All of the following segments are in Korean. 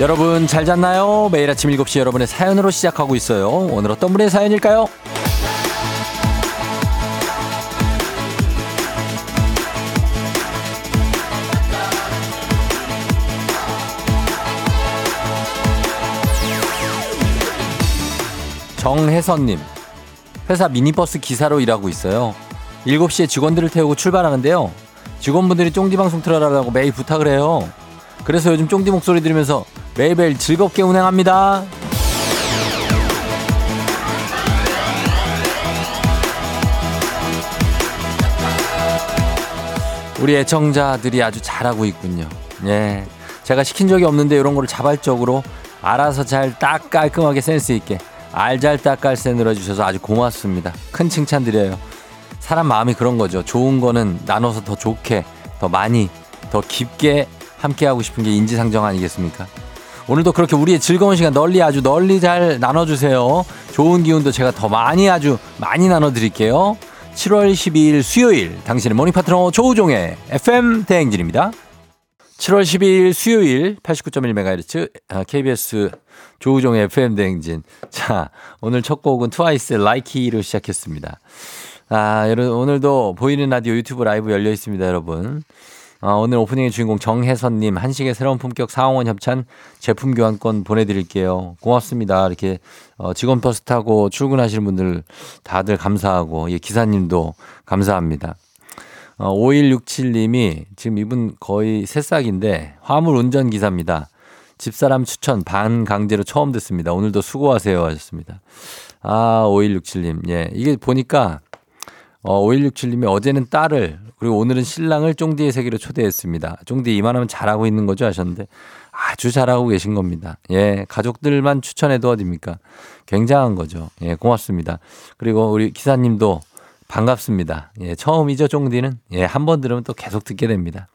여러분 잘 잤나요? 매일 아침 7시 여러분의 사연으로 시작하고 있어요. 오늘 어떤 분의 사연일까요? 정혜선님, 회사 미니버스 기사로 일하고 있어요. 7시에 직원들을 태우고 출발하는데요. 직원분들이 쫑디 방송 틀어달라고 매일 부탁을 해요. 그래서 요즘 쫑디 목소리 들으면서 매일매일 즐겁게 운행합니다. 우리 애청자들이 아주 잘하고 있군요. 예. 제가 시킨 적이 없는데 이런 거를 자발적으로 알아서 잘 딱 깔끔하게 센스 있게 알잘딱깔센 늘어주셔서 아주 고맙습니다. 큰 칭찬 드려요. 사람 마음이 그런 거죠. 좋은 거는 나눠서 더 좋게, 더 많이, 더 깊게 함께하고 싶은 게 인지상정 아니겠습니까? 오늘도 그렇게 우리의 즐거운 시간 널리 아주 널리 잘 나눠주세요. 좋은 기운도 제가 더 많이 아주 많이 나눠드릴게요. 7월 12일 수요일 당신의 모닝 파트너 조우종의 FM 대행진입니다. 7월 12일 수요일 89.1MHz KBS 조우종의 FM 대행진. 자, 오늘 첫 곡은 트와이스의 라이키로 시작했습니다. 아, 여러분 오늘도 보이는 라디오 유튜브 라이브 열려 있습니다, 여러분. 어, 오늘 오프닝의 주인공 정혜선님 한식의 새로운 품격 사옹원 협찬 제품 교환권 보내드릴게요. 고맙습니다. 이렇게 어, 직원 버스 타고 출근하시는 분들 다들 감사하고 예, 기사님도 감사합니다. 어, 5167님이 지금 이분 거의 새싹인데 화물 운전 기사입니다. 집사람 추천 반 강제로 처음 듣습니다. 오늘도 수고하세요 하셨습니다. 아, 5167님. 예. 이게 보니까 어, 5167님이 어제는 딸을 그리고 오늘은 신랑을 쫑디의 세계로 초대했습니다. 쫑디 이만하면 잘하고 있는 거죠 하셨는데 아주 잘하고 계신 겁니다. 예, 가족들만 추천해도 어딥니까? 굉장한 거죠. 예, 고맙습니다. 그리고 우리 기사님도 반갑습니다. 예, 처음이죠, 쫑디는? 예, 한 번 들으면 또 계속 듣게 됩니다.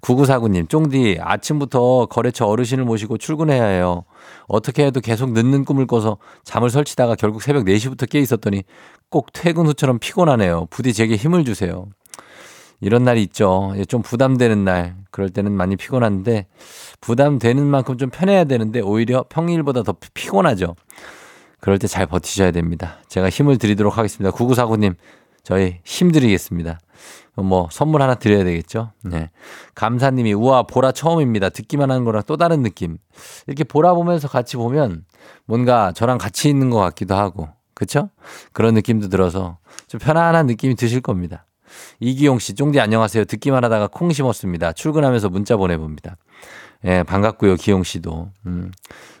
9949님, 쫑디, 아침부터 거래처 어르신을 모시고 출근해야 해요. 어떻게 해도 계속 늦는 꿈을 꿔서 잠을 설치다가 결국 새벽 4시부터 깨 있었더니 꼭 퇴근 후처럼 피곤하네요. 부디 제게 힘을 주세요. 이런 날이 있죠. 예, 좀 부담되는 날. 그럴 때는 많이 피곤한데 부담되는 만큼 좀 편해야 되는데 오히려 평일보다 더 피곤하죠. 그럴 때 잘 버티셔야 됩니다. 제가 힘을 드리도록 하겠습니다. 9949님, 저희 힘 드리겠습니다. 뭐 선물 하나 드려야 되겠죠. 네. 감사님이 우와 보라 처음입니다. 듣기만 하는 거랑 또 다른 느낌. 이렇게 보라 보면서 같이 보면 뭔가 저랑 같이 있는 것 같기도 하고 그렇죠? 그런 느낌도 들어서 좀 편안한 느낌이 드실 겁니다. 이기용 씨, 쫑디 안녕하세요. 듣기만 하다가 콩 심었습니다. 출근하면서 문자 보내봅니다. 예, 반갑고요. 기용 씨도. 음.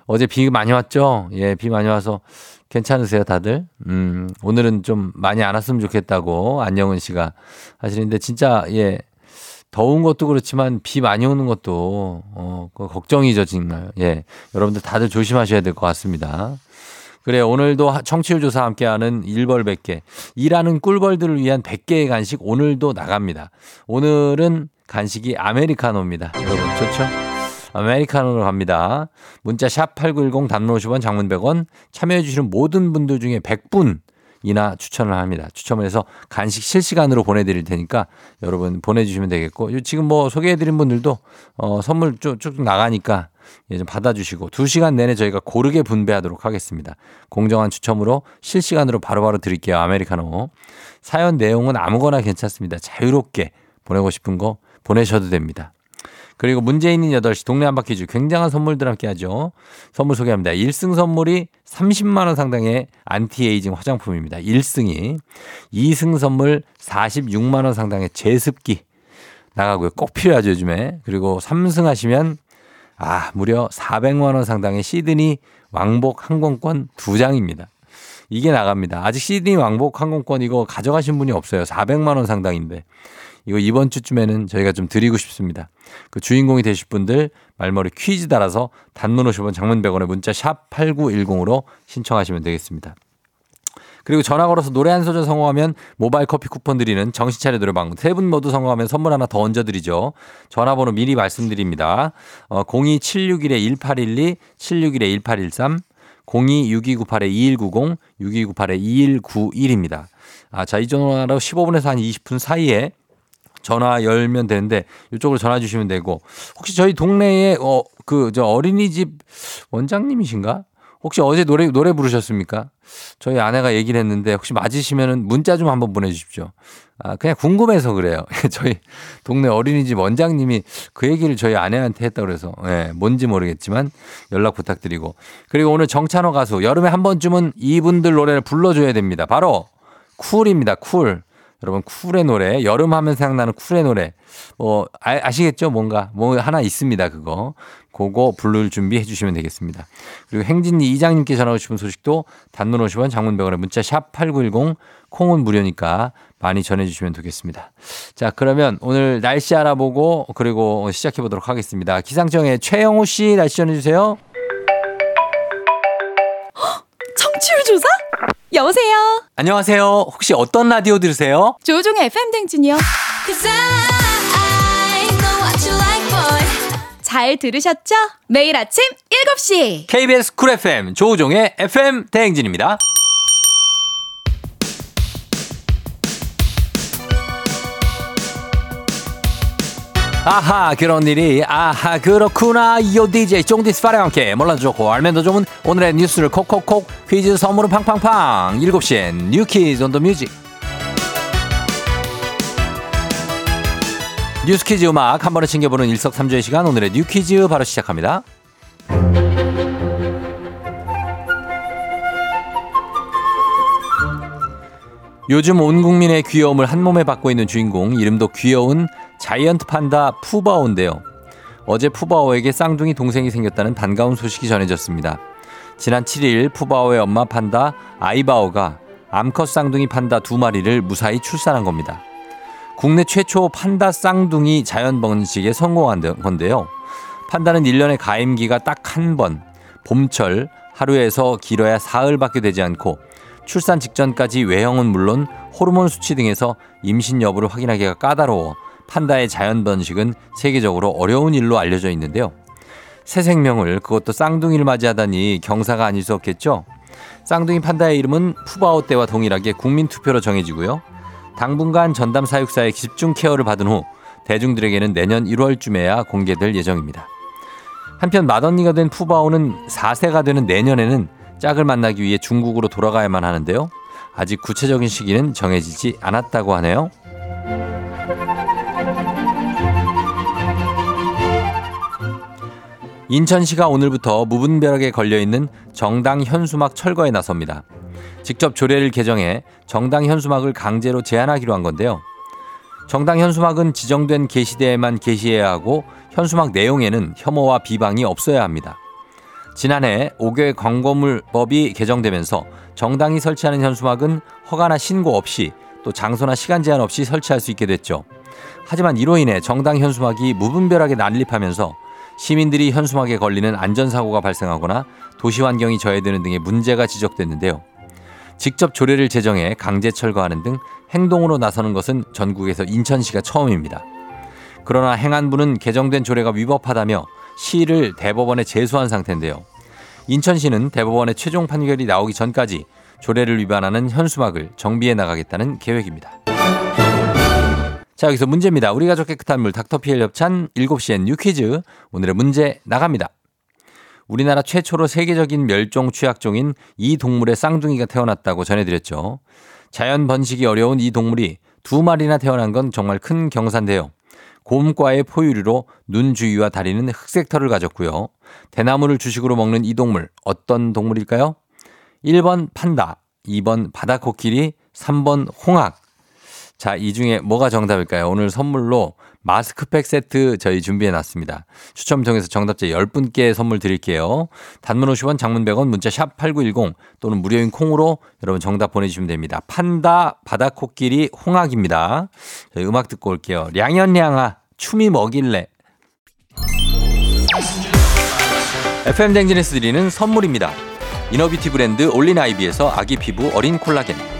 어제 비 많이 왔죠? 예, 비 많이 와서 괜찮으세요, 다들? 음, 오늘은 좀 많이 안 왔으면 좋겠다고 안영은 씨가 하시는데 진짜 예. 더운 것도 그렇지만 비 많이 오는 것도 어, 걱정이죠, 정말. 예. 여러분들 다들 조심하셔야 될 것 같습니다. 그래 오늘도 청취율 조사 함께하는 일벌 100개 일하는 꿀벌들을 위한 100개의 간식 오늘도 나갑니다. 오늘은 간식이 아메리카노입니다. 여러분 좋죠? 아메리카노로 갑니다. 문자 샵 8910 단문 50원 장문 100원 참여해 주시는 모든 분들 중에 100분 이나 추천을 합니다. 추첨을 해서 간식 실시간으로 보내드릴 테니까 여러분 보내주시면 되겠고 지금 뭐 소개해드린 분들도 어, 선물 쭉쭉 나가니까 예, 좀 받아주시고 2시간 내내 저희가 고르게 분배하도록 하겠습니다. 공정한 추첨으로 실시간으로 바로 바로 드릴게요. 아메리카노. 사연 내용은 아무거나 괜찮습니다. 자유롭게 보내고 싶은 거 보내셔도 됩니다. 그리고 있는 8시 동네 한바퀴즈 굉장한 선물들 함께 하죠. 선물 소개합니다. 1승 선물이 30만원 상당의 안티에이징 화장품입니다. 1승이. 2승 선물 46만원 상당의 제습기 나가고요. 꼭 필요하죠, 요즘에. 그리고 3승 하시면 아, 무려 400만원 상당의 시드니 왕복 항공권 2장입니다. 이게 나갑니다. 아직 시드니 왕복 항공권 이거 가져가신 분이 없어요. 400만원 상당인데. 이거 이번 주쯤에는 저희가 좀 드리고 싶습니다. 그 주인공이 되실 분들 말머리 퀴즈 달아서 단문 50원 장문 100원에 문자 샵 8910으로 신청하시면 되겠습니다. 그리고 전화 걸어서 노래 한 소절 성공하면 모바일 커피 쿠폰 드리는 정신차려 노래방 세 분 모두 성공하면 선물 하나 더 얹어 드리죠. 전화번호 미리 말씀드립니다. 어, 02761-1812, 761-1813, 026298-2190, 6298-2191입니다. 아, 자, 이 전화로 15분에서 한 20분 사이에 전화 열면 되는데 이쪽으로 전화 주시면 되고 혹시 저희 동네에 어 그 저 어린이집 원장님이신가? 혹시 어제 노래 노래 부르셨습니까? 저희 아내가 얘기를 했는데 혹시 맞으시면은 문자 좀 한번 보내주십시오. 아 그냥 궁금해서 그래요. 저희 동네 어린이집 원장님이 그 얘기를 저희 아내한테 했다 그래서 예, 뭔지 모르겠지만 연락 부탁드리고 그리고 오늘 정찬호 가수 여름에 한 번쯤은 이분들 노래를 불러줘야 됩니다. 바로 쿨입니다. 쿨. 여러분 쿨의 노래 여름 하면 생각나는 쿨의 노래. 뭐 아, 시겠죠? 뭔가 뭐 하나 있습니다 그거. 그거 부를 준비해 주시면 되겠습니다. 그리고 행진이 이장님께 전하고 싶은 소식도 단문 50원 장문 100원에 문자 샵 8910 콩은 무료니까 많이 전해주시면 되겠습니다. 자 그러면 오늘 날씨 알아보고 그리고 시작해 보도록 하겠습니다. 기상청의 최영호 씨 날씨 전해주세요 여보세요. 안녕하세요. 혹시 어떤 라디오 들으세요? 조우종의 FM 댕진이요. 잘 들으셨죠? 매일 아침 7시. KBS 쿨 FM 조우종의 FM 대행진입니다. 아하 그런 일이. 아하 그렇구나. 요 DJ 쫑디스 파레와 함께 몰라도 좋고 알면 더 좋은 오늘의 뉴스를 콕콕콕 퀴즈 선물은 팡팡팡. 7시엔 New Kids on the Music 뉴스 퀴즈 음악 한 번에 챙겨보는 일석삼조의 시간. 오늘의 뉴퀴즈 바로 시작합니다. 요즘 온 국민의 귀여움을 한 몸에 받고 있는 주인공 이름도 귀여운 자이언트 판다 푸바오인데요. 어제 푸바오에게 쌍둥이 동생이 생겼다는 반가운 소식이 전해졌습니다. 지난 7일 푸바오의 엄마 판다 아이바오가 암컷 쌍둥이 판다 두 마리를 무사히 출산한 겁니다. 국내 최초 판다 쌍둥이 자연 번식에 성공한 건데요. 판다는 1년에 가임기가 딱 한 번, 봄철 하루에서 길어야 사흘밖에 되지 않고 출산 직전까지 외형은 물론 호르몬 수치 등에서 임신 여부를 확인하기가 까다로워 판다의 자연 번식은 세계적으로 어려운 일로 알려져 있는데요. 새 생명을 그것도 쌍둥이를 맞이하다니 경사가 아닐 수 없겠죠. 쌍둥이 판다의 이름은 푸바오 때와 동일하게 국민 투표로 정해지고요. 당분간 전담 사육사의 집중 케어를 받은 후 대중들에게는 내년 1월쯤에야 공개될 예정입니다. 한편 맏언니가 된 푸바오는 4세가 되는 내년에는 짝을 만나기 위해 중국으로 돌아가야만 하는데요. 아직 구체적인 시기는 정해지지 않았다고 하네요. 인천시가 오늘부터 무분별하게 걸려있는 정당 현수막 철거에 나섭니다. 직접 조례를 개정해 정당 현수막을 강제로 제한하기로 한 건데요. 정당 현수막은 지정된 게시대에만 게시해야 하고 현수막 내용에는 혐오와 비방이 없어야 합니다. 지난해 5개 광고물법이 개정되면서 정당이 설치하는 현수막은 허가나 신고 없이 또 장소나 시간 제한 없이 설치할 수 있게 됐죠. 하지만 이로 인해 정당 현수막이 무분별하게 난립하면서 시민들이 현수막에 걸리는 안전사고가 발생하거나 도시 환경이 저해되는 등의 문제가 지적됐는데요. 직접 조례를 제정해 강제 철거하는 등 행동으로 나서는 것은 전국에서 인천시가 처음입니다. 그러나 행안부는 개정된 조례가 위법하다며 시를 대법원에 제소한 상태인데요. 인천시는 대법원의 최종 판결이 나오기 전까지 조례를 위반하는 현수막을 정비해 나가겠다는 계획입니다. 자, 여기서 문제입니다. 우리 가족 깨끗한 물 닥터피엘 협찬 7시엔 뉴퀴즈. 오늘의 문제 나갑니다. 우리나라 최초로 세계적인 멸종 취약종인 이 동물의 쌍둥이가 태어났다고 전해드렸죠. 자연 번식이 어려운 이 동물이 두 마리나 태어난 건 정말 큰 경사인데요. 곰과의 포유류로 눈 주위와 다리는 흑색 털을 가졌고요. 대나무를 주식으로 먹는 이 동물 어떤 동물일까요? 1번 판다, 2번 바다코끼리, 3번 홍학. 자, 이 중에 뭐가 정답일까요? 오늘 선물로 마스크팩 세트 저희 준비해 놨습니다. 추첨 통해서 정답자 10분께 선물 드릴게요. 단문 50원, 장문 100원, 문자 샵 8910 또는 무료인 콩으로 여러분 정답 보내주시면 됩니다. 판다, 바다코끼리, 홍학입니다. 저희 음악 듣고 올게요. 량현량아, 춤이 먹일래. FM 댕진에서 드리는 선물입니다. 이너비티 브랜드 올린아이비에서 아기 피부 어린 콜라겐.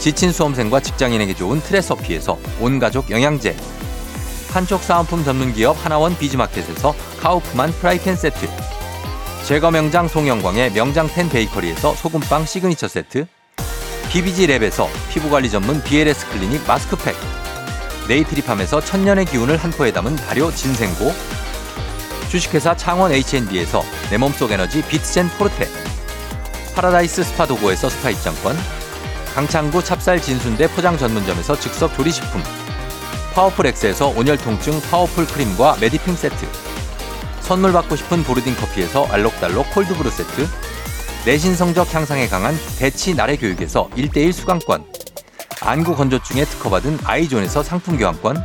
지친 수험생과 직장인에게 좋은 트레서피에서 온가족 영양제. 한쪽 사은품 전문 기업 하나원 비즈마켓에서 카우프만 프라이팬 세트. 제거 명장 송영광의 명장텐 베이커리에서 소금빵 시그니처 세트. BBG 랩에서 피부관리 전문 BLS 클리닉 마스크팩. 네이트리팜에서 천년의 기운을 한 포에 담은 발효 진생고. 주식회사 창원 H&B에서 내 몸속 에너지 비트젠 포르테. 파라다이스 스파 도고에서 스파 입장권 강창구 찹쌀 진순대 포장 전문점에서 즉석 조리식품. 파워풀 엑스에서 온열 통증 파워풀 크림과 메디핑 세트. 선물 받고 싶은 보르딘 커피에서 알록달록 콜드브루 세트. 내신 성적 향상에 강한 대치 나래 교육에서 1대1 수강권. 안구 건조증에 특허받은 아이존에서 상품 교환권.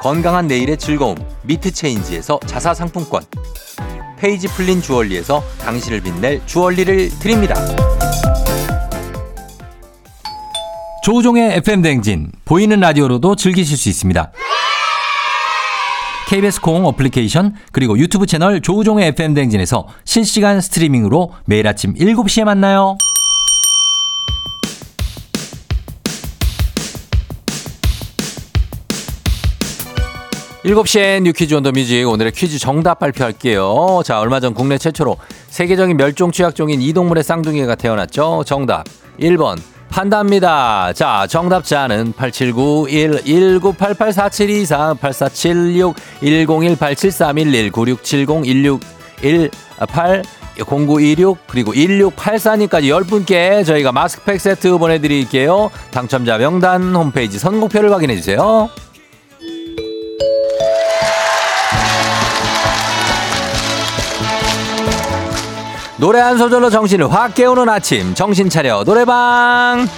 건강한 내일의 즐거움 미트 체인지에서 자사 상품권. 페이지 플린 주얼리에서 당신을 빛낼 주얼리를 드립니다. 조우종의 FM 댕진 보이는 라디오로도 즐기실 수 있습니다. KBS 콩 어플리케이션 그리고 유튜브 채널 조우종의 FM 댕진에서 실시간 스트리밍으로 매일 아침 7시에 만나요. 일곱 시엔 뉴퀴즈 온 더 뮤직 오늘의 퀴즈 정답 발표할게요. 자, 얼마 전 국내 최초로 세계적인 멸종 취약종인 이 동물의 쌍둥이가 태어났죠. 정답 1번 판다입니다. 자, 정답자는 8791-1988-4724-8610-187311-9670-1618 0926 그리고 1684님까지 10분께 저희가 마스크팩 세트 보내드릴게요. 당첨자 명단 홈페이지 선곡표를 확인해주세요. 노래 한 소절로 정신을 확 깨우는 아침 정신 차려 노래방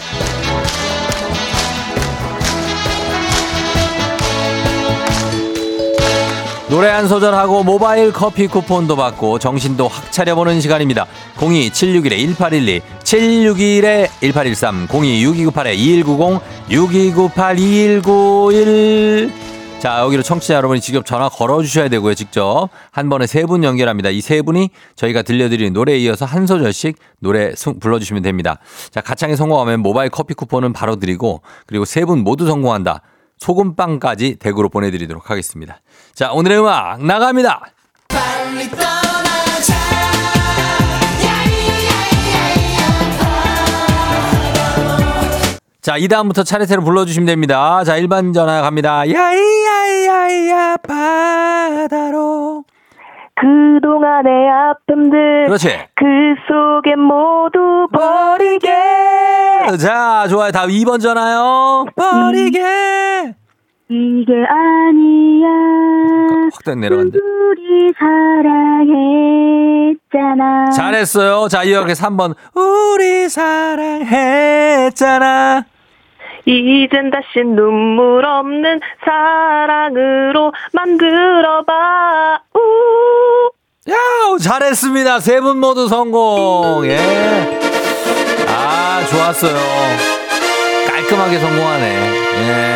노래 한 소절 하고 모바일 커피 쿠폰도 받고 정신도 확 차려보는 시간입니다. 02-761-1812, 761-1813, 02-6298-2190, 6298-2191. 자, 여기로 청취자 여러분이 직접 전화 걸어주셔야 되고요, 직접. 한 번에 세 분 연결합니다. 이 세 분이 저희가 들려드리는 노래에 이어서 한 소절씩 노래 불러주시면 됩니다. 자, 가창에 성공하면 모바일 커피 쿠폰은 바로 드리고, 그리고 세 분 모두 성공한다. 소금빵까지 댁으로 보내드리도록 하겠습니다. 자, 오늘의 음악 나갑니다. 자, 이 다음부터 차례대로 불러주시면 됩니다. 자, 1번 전화 갑니다. 야이 야이야이야 바다로. 그동안의 아픔들 그렇지. 그 속에 모두 버리게 자, 좋아요. 다음 2번 전화요. 버리게. 이게 아니야 확 내려간대. 우리 사랑했잖아 잘했어요. 자, 이어서 3번. 우리 사랑했잖아. 이젠 다시 눈물 없는 사랑으로 만들어봐 우 야, 잘했습니다. 세 분 모두 성공. 예. 아, 좋았어요. 깔끔하게 성공하네. 예.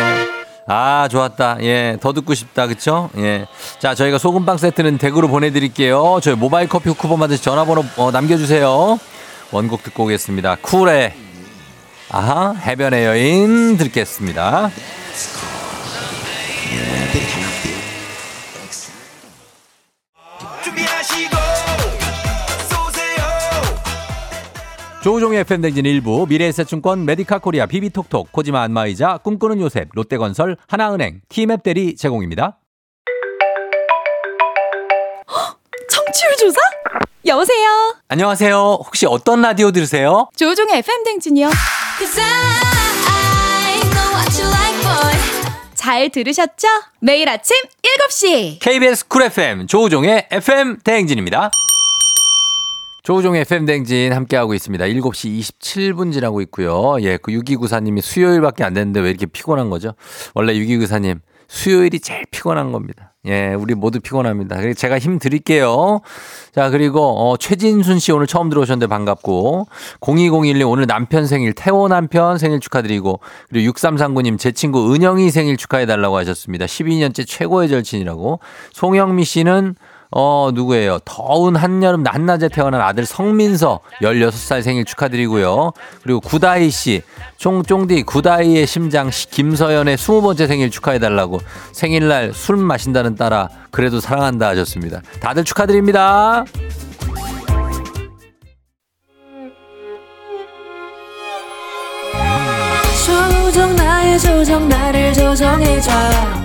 아, 좋았다. 예. 더 듣고 싶다. 그쵸? 예. 자, 저희가 소금빵 세트는 댁으로 보내드릴게요. 저희 모바일 커피 쿠폰 받으시 전화번호 어, 남겨주세요. 원곡 듣고 오겠습니다. 쿨의 아하, 해변의 여인 듣겠습니다. 조우종의 FM댕진 일부 미래에셋증권 메디카 코리아 비비톡톡 코지마 안마의자 꿈꾸는 요셉 롯데건설 하나은행 티맵 대리 제공입니다. 청취율 조사? 여보세요? 안녕하세요. 혹시 어떤 라디오 들으세요? 조우종의 FM 댕진이요. 잘 들으셨죠? 매일 아침 7시. KBS 쿨 FM 조우종의 FM 대행진입니다. 조우종의 FM댕진 함께하고 있습니다. 7시 27분 지나고 있고요. 예, 그 6294님이 수요일밖에 안 됐는데 왜 이렇게 피곤한 거죠? 원래 6294님, 수요일이 제일 피곤한 겁니다. 예, 우리 모두 피곤합니다. 제가 힘 드릴게요. 자, 그리고, 어, 최진순 씨 오늘 처음 들어오셨는데 반갑고, 0201님 오늘 남편 생일, 태호 남편 생일 축하드리고, 그리고 6339님 제 친구 은영이 생일 축하해 달라고 하셨습니다. 12년째 최고의 절친이라고. 송영미 씨는 어, 누구예요? 더운 한여름 한낮에 태어난 아들 성민서 16살 생일 축하드리고요. 그리고 구다희 씨, 쫑쫑디 구다희의 심장 김서연의 20번째 생일 축하해달라고 생일날 술 마신다는 따라 그래도 사랑한다 하셨습니다. 다들 축하드립니다. 조정 나의 조정 나를 조정해줘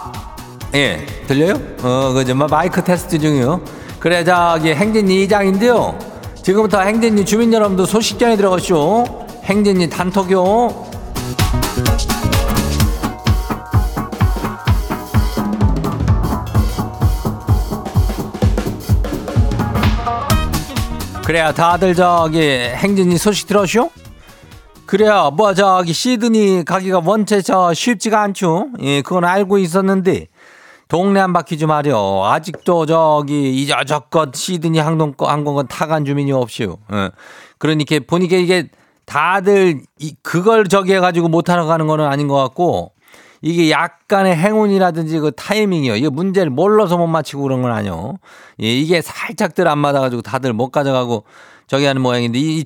예, 들려요? 어, 뭐 마이크 테스트 중이요. 그래, 저기 행진이 이장인데요. 지금부터 행진이 주민 여러분도 소식 전해 들어가시오. 행진이 단톡요. 그래야 다들 저기 행진이 소식 들었쇼? 그래야 뭐 저기 시드니 가기가 원체 저 쉽지가 않죠. 예, 그건 알고 있었는데 동네 한 바퀴 좀 하려. 아직도 저기 이저저것 시드니 항공 항공권 타간 주민이 없이요. 예. 그러니까 보니까 이게 다들 이 그걸 저기 해가지고 못 하러 가는 거는 아닌 것 같고 이게 약간의 행운이라든지 그 타이밍이요. 이게 문제를 몰라서 못 맞히고 그런 건 아니요. 예, 이게 살짝들 안 맞아가지고 다들 못 가져가고 저기 하는 모양인데 이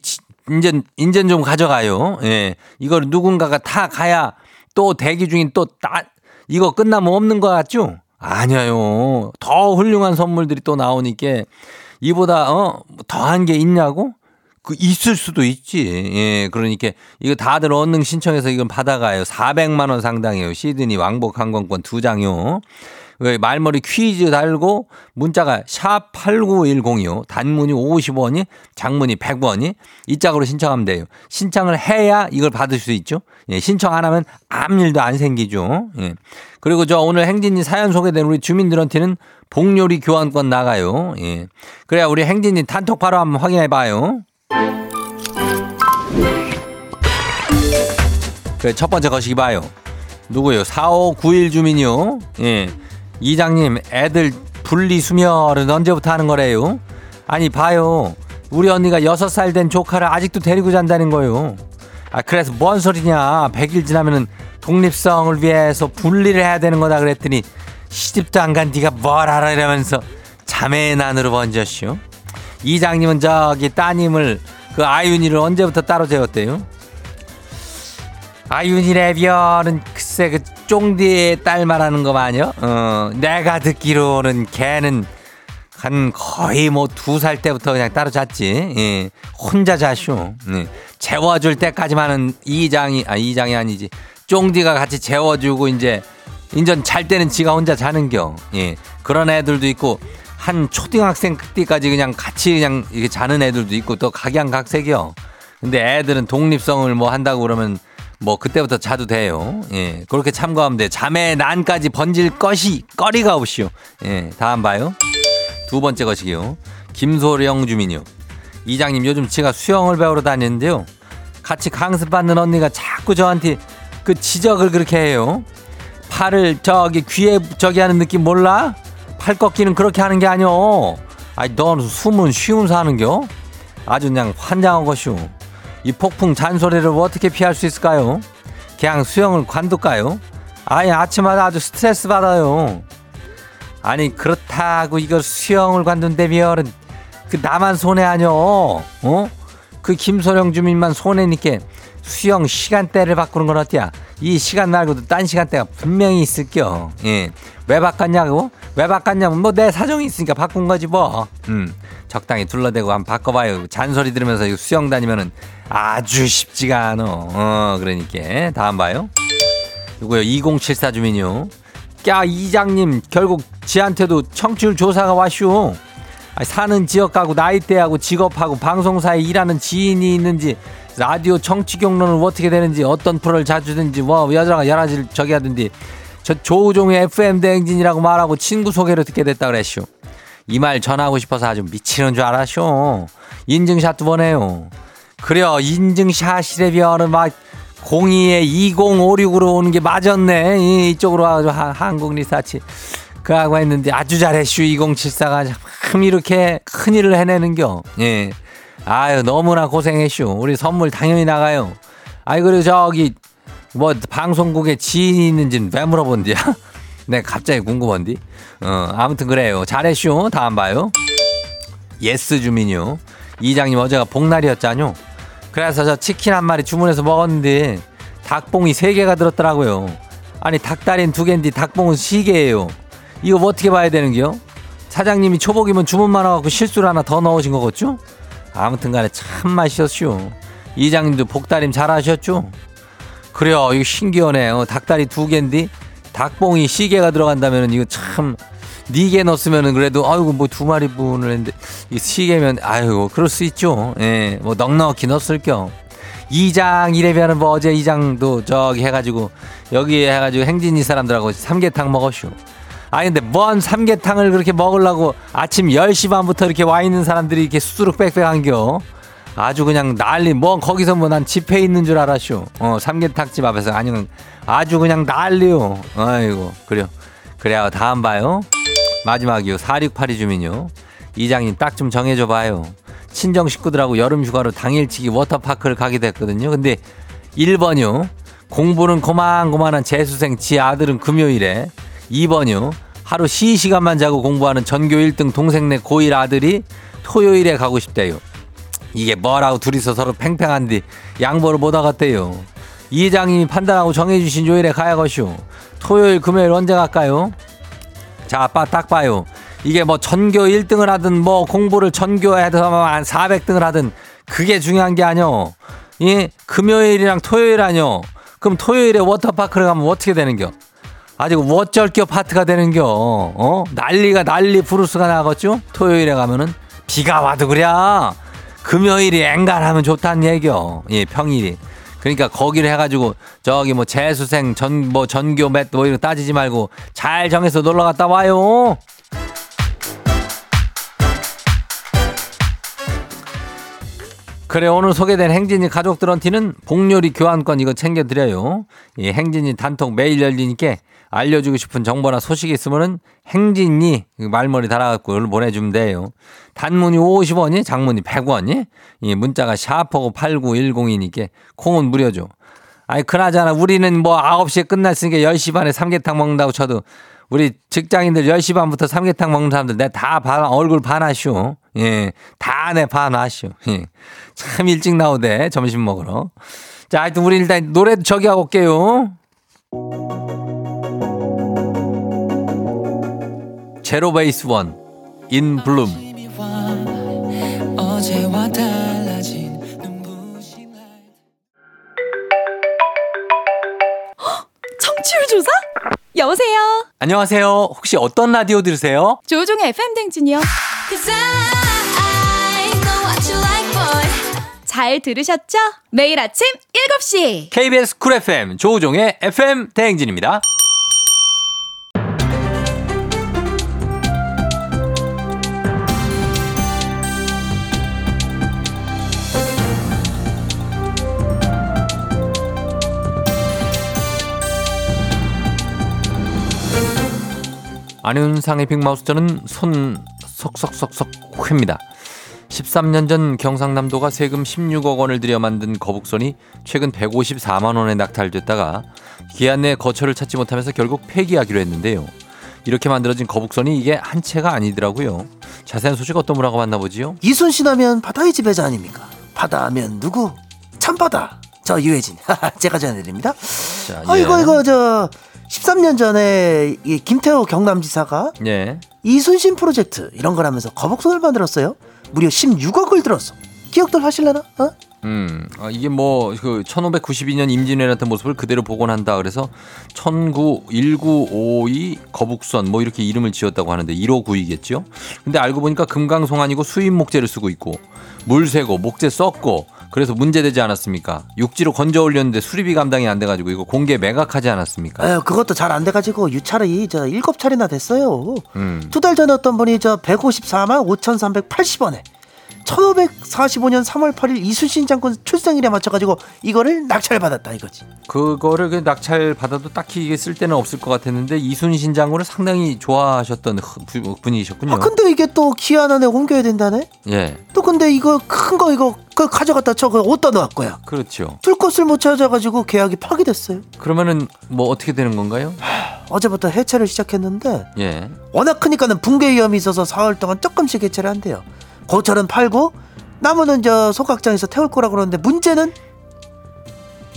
인전 인전 좀 가져가요. 예, 이걸 누군가가 다 가야 또 대기 중인 또 따, 이거 끝나면 없는 것 같죠? 아니에요. 더 훌륭한 선물들이 또 나오니까 이보다 어 더한 게 있냐고? 그 있을 수도 있지. 예, 그러니까 이거 다들 언능 신청해서 이건 받아가요. 400만 원 상당이에요. 시드니 왕복 항공권 두 장요. 그 말머리 퀴즈 달고 문자가 샵 8910이요. 단문이 50원이 장문이 100원이 이 짝으로 신청하면 돼요. 신청을 해야 이걸 받을 수 있죠. 예, 신청 안 하면 아무 일도 안 생기죠. 예. 그리고 저 오늘 행진이 사연 소개된 우리 주민들한테는 복요리 교환권 나가요. 예. 그래야 우리 행진이 단톡 바로 한번 확인해 봐요. 그첫 번째 거시기 봐요. 누구요? 4591 주민이요. 예. 이장님, 애들 분리수면은 언제부터 하는 거래요? 아니, 봐요. 우리 언니가 6살 된 조카를 아직도 데리고 잔다는 거요. 아, 그래서 뭔 소리냐. 100일 지나면은 독립성을 위해서 분리를 해야 되는 거다 그랬더니 시집도 안 간 네가 뭘 알아 이러면서 자매의 난으로 번졌쇼. 이장님은 저기 따님을 그 아윤이를 언제부터 따로 재웠대요? 아윤이래변은 글쎄 그 쫑디의 딸 말하는 거 마녀? 어, 내가 듣기로는 걔는 한 거의 뭐 두 살 때부터 그냥 따로 잤지. 예. 혼자 자쇼. 예. 재워줄 때까지만은 이장이 아 이장이 아니지. 쫑디가 같이 재워주고 이제 인전 잘 때는 지가 혼자 자는겨. 예. 그런 애들도 있고 한 초등학생 때까지 그냥 같이 그냥 이렇게 자는 애들도 있고 또 각양각색이요. 근데 애들은 독립성을 뭐 한다고 그러면 뭐 그때부터 자도 돼요. 예. 그렇게 참고하면 돼. 잠에 난까지 번질 것이 꺼리가 없이요. 예. 다음 봐요. 두 번째 것이요. 김소령 주민요. 이장님 요즘 제가 수영을 배우러 다니는데요. 같이 강습 받는 언니가 자꾸 저한테 그 지적을 그렇게 해요. 팔을 저기 귀에 저기 하는 느낌 몰라? 팔 꺾기는 그렇게 하는 게 아니오. 아이 넌 숨은 쉬운서 하는겨? 아주 그냥 환장한 것이오. 이 폭풍 잔소리를 어떻게 피할 수 있을까요? 그냥 수영을 관둘까요? 아니 아침마다 아주 스트레스 받아요. 아니 그렇다고 이걸 수영을 관둔다면 그 나만 손해 아니여 어? 그 김소령 주민만 손해니까 수영 시간대를 바꾸는 건 어때야? 이 시간 말고도 딴 시간대가 분명히 있을겨. 예. 왜 바꿨냐고? 왜 바꿨냐면 뭐 내 사정이 있으니까 바꾼 거지 뭐. 음. 적당히 둘러대고 한번 바꿔봐요. 잔소리 들으면서 수영 다니면은 아주 쉽지가 않어. 어, 그러니까. 다음 봐요. 이거요. 2074 주민요. 야, 이장님, 결국 지한테도 청취율 조사가 왔슈. 사는 지역 가고 나이대하고 직업하고 방송사에 일하는 지인이 있는지 라디오 청취 경로는 어떻게 되는지 어떤 프로를 자주 듣는지 뭐 여자가 가지 저기 하던데 저 조우종의 FM 대행진이라고 말하고 친구 소개로 듣게 됐다 그랬쇼. 이말 전하고 싶어서 아주 미치는 줄 알았쇼. 인증샷도 보내요. 그래요. 인증샷이래변은 막 02에 2056으로 오는 게 맞았네. 이- 이쪽으로 하- 한국 리사치. 그하고 했는데 아주 잘했슈. 2074가 참 이렇게 큰일을 해내는겨. 예. 아유, 너무나 고생했슈. 우리 선물 당연히 나가요. 아이, 그리고 저기, 뭐, 방송국에 지인이 있는지는 왜 물어본디야? 네, 갑자기 궁금한디? 어, 아무튼 그래요. 잘했슈. 다음 봐요. 예스 주민요. 이장님 어제가 복날이었잖요. 그래서 저 치킨 한 마리 주문해서 먹었는데 닭봉이 세 개가 들었더라고요. 아니 닭다리는 두 개인데 닭봉은 세 개예요. 이거 뭐 어떻게 봐야 되는겨? 사장님이 초복이면 주문만 와갖고 실수를 하나 더 넣으신 거겠죠? 아무튼 간에 참 맛있었슈. 이장님도 복다림 잘하셨죠? 그래요. 이거 신기하네. 요 닭다리 두 개인데 닭봉이 시 개가 들어간다면 이거 참네개 넣었으면은 그래도 아이고 뭐 두 마리 분을 했는데 이시 개면 아이고 그럴 수 있죠. 예. 뭐 넉넉히 넣었을 겸. 이장 이래면은 뭐 어제 이장도 저기 해가지고 여기 해가지고 행진이 사람들하고 삼계탕 먹었슈. 아 근데 뭔 삼계탕을 그렇게 먹으려고 아침 10시 반부터 이렇게 와 있는 사람들이 이렇게 수두룩 빽빽한겨. 아주 그냥 난리 뭐 거기서 뭐 난 집회 있는 줄 알았쇼. 어 삼계탕집 앞에서 아니면 아주 그냥 난리요. 아이고 그래요. 그래요 다음 봐요. 마지막이요. 4682 주민요. 이장님 딱 좀 정해줘 봐요. 친정 식구들하고 여름 휴가로 당일치기 워터파크를 가게 됐거든요. 근데 1번요. 공부는 고만고만한 재수생 지 아들은 금요일에 2번요. 하루 쉬 시간만 자고 공부하는 전교 1등 동생네 고1 아들이 토요일에 가고 싶대요. 이게 뭐라고 둘이서 서로 팽팽한디 양보를 못 하겠대요. 이장님이 판단하고 정해주신 요일에 가야겠쇼. 토요일, 금요일 언제 갈까요? 자, 아빠 딱 봐요. 이게 뭐 전교 1등을 하든 뭐 공부를 전교에서 한 400등을 하든 그게 중요한 게 아니요. 이 금요일이랑 토요일 아니요. 그럼 토요일에 워터파크를 가면 어떻게 되는겨? 아직 어쩔 겨 파트가 되는겨. 어? 난리가 난리 부르스가 나겠죠? 토요일에 가면은 비가 와도 그래. 금요일이 앵간하면 좋다는 얘기요. 예, 평일이. 그러니까 거기를 해가지고 저기 뭐 재수생 전 뭐 전교 맷뭐 이런 거 따지지 말고 잘 정해서 놀러 갔다 와요. 그래 오늘 소개된 행진이 가족들한테는 복요리 교환권 이거 챙겨드려요. 이 행진이 단톡 매일 열리니까 알려주고 싶은 정보나 소식이 있으면은 행진이 말머리 달아갖고 얼른 보내주면 돼요. 단문이 50원이, 장문이 100원이, 이 문자가 샤퍼고 8910이니까 콩은 무료죠. 아니 그나저나 우리는 뭐 9시에 끝났으니까 10시 반에 삼계탕 먹는다고 쳐도 우리 직장인들 10시 반부터 삼계탕 먹는 사람들 내 다 얼굴 반하쇼. 예. 다 내 반하쇼. 예. 참 일찍 나오대. 점심 먹으러. 자, 하여튼 우리 일단 노래 저기 하고 올게요. 제로 베이스 원. In Bloom. 청취율 조사? 여보세요. 안녕하세요. 혹시 어떤 라디오 들으세요? 조우종의 FM 댕진이요. 잘 들으셨죠? 매일 아침 7시. KBS 쿨 FM 조우종의 FM 대행진입니다. 안윤상의 빅마우스 저는 손 석석석석 회입니다. 13년 전 경상남도가 세금 16억 원을 들여 만든 거북선이 최근 154만 원에 낙찰됐다가 기한 내 거처를 찾지 못하면서 결국 폐기하기로 했는데요. 이렇게 만들어진 거북선이 이게 한 채가 아니더라고요. 자세한 소식 어떤 분하고 만나보지요? 이순신 하면 바다의 지배자 아닙니까? 바다 하면 누구? 참바다. 저 유해진. 제가 전해드립니다. 자, 아 예. 이거 이거 저 13년 전에 이 김태호 경남지사가 예. 이순신 프로젝트 이런 걸 하면서 거북선을 만들었어요. 무려 16억을 들었어. 기억들 하실래나? 어? 음, 아, 이게 뭐, 그, 1592년 임진왜란 같은 모습을 그대로 복원한다. 그래서, 19, 1952 거북선, 뭐 이렇게 이름을 지었다고 하는데, 1592겠죠? 근데 알고 보니까 금강송 아니고 수입 목재를 쓰고 있고, 물 새고, 목재 썼고, 그래서 문제되지 않았습니까? 육지로 건져 올렸는데 수리비 감당이 안 돼가지고, 이거 공개 매각하지 않았습니까? 에휴, 그것도 잘 안 돼가지고 유찰이 저 일곱 차례나 됐어요. 음. 두달 전에 어떤 분이 저 154만 5,380원에 1545년 3월 8일 이순신 장군 출생일에 맞춰가지고 이거를 낙찰 받았다 이거지. 그거를 그 낙찰 받아도 딱히 이게 쓸 데는 없을 것 같았는데, 이순신 장군을 상당히 좋아하셨던 분- 분이셨군요. 아 근데 이게 또 기한 안에 옮겨야 된다네. 예, 또 근데 이거 큰 거 이거 그 가져갔다 쳐 그거 어디다 놓을 거야. 그렇죠. 둘 곳을 못 찾아가지고 계약이 파기됐어요. 그러면은 뭐 어떻게 되는 건가요? 어제부터 해체를 시작했는데 예. 워낙 크니까는 붕괴 위험이 있어서 사흘 동안 조금씩 해체를 한대요. 고철은 팔고 나무는 저 소각장에서 태울 거라 그러는데 문제는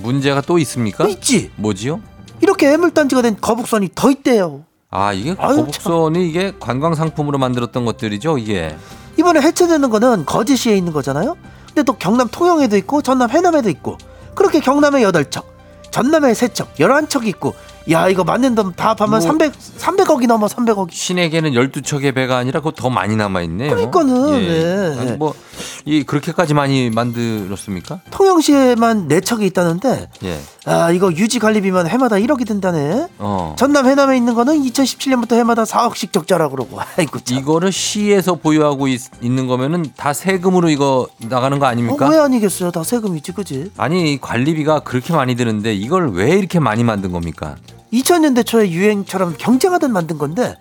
문제가 또 있습니까? 있지. 뭐지요? 이렇게 애물단지가 된 거북선이 더 있대요. 아 이게 아유, 거북선이 이게 관광 상품으로 만들었던 것들이죠 이게. 이번에 해체되는 거는 거제시에 있는 거잖아요. 근데 또 경남 통영에도 있고 전남 해남에도 있고 그렇게 경남에 8척, 전남에 3척, 11척이 있고 야 이거 맞는 돈다 합하면 뭐- 300 300억이 넘어 300억이. 신에게는 12척의 배가 아니라 그거 더 많이 남아 있네요. 그러니까는, 네. 뭐이 그렇게까지 많이 만들었습니까? 통영시에만 4척이 있다는데 예. 아 이거 유지 관리비만 해마다 1억이 든다네. 어. 전남 해남에 있는 거는 2017년부터 해마다 4억씩 적자라 그러고. 아이고 참. 이거를 시에서 보유하고 있, 는 거면은 다 세금으로 이거 나가는 거 아닙니까? 어, 왜 아니겠어요? 다 세금이지, 그지? 아니 이 관리비가 그렇게 많이 드는데 이걸 왜 이렇게 많이 만든 겁니까? 2000년대 초에 유행처럼 경쟁하듯 만든 건데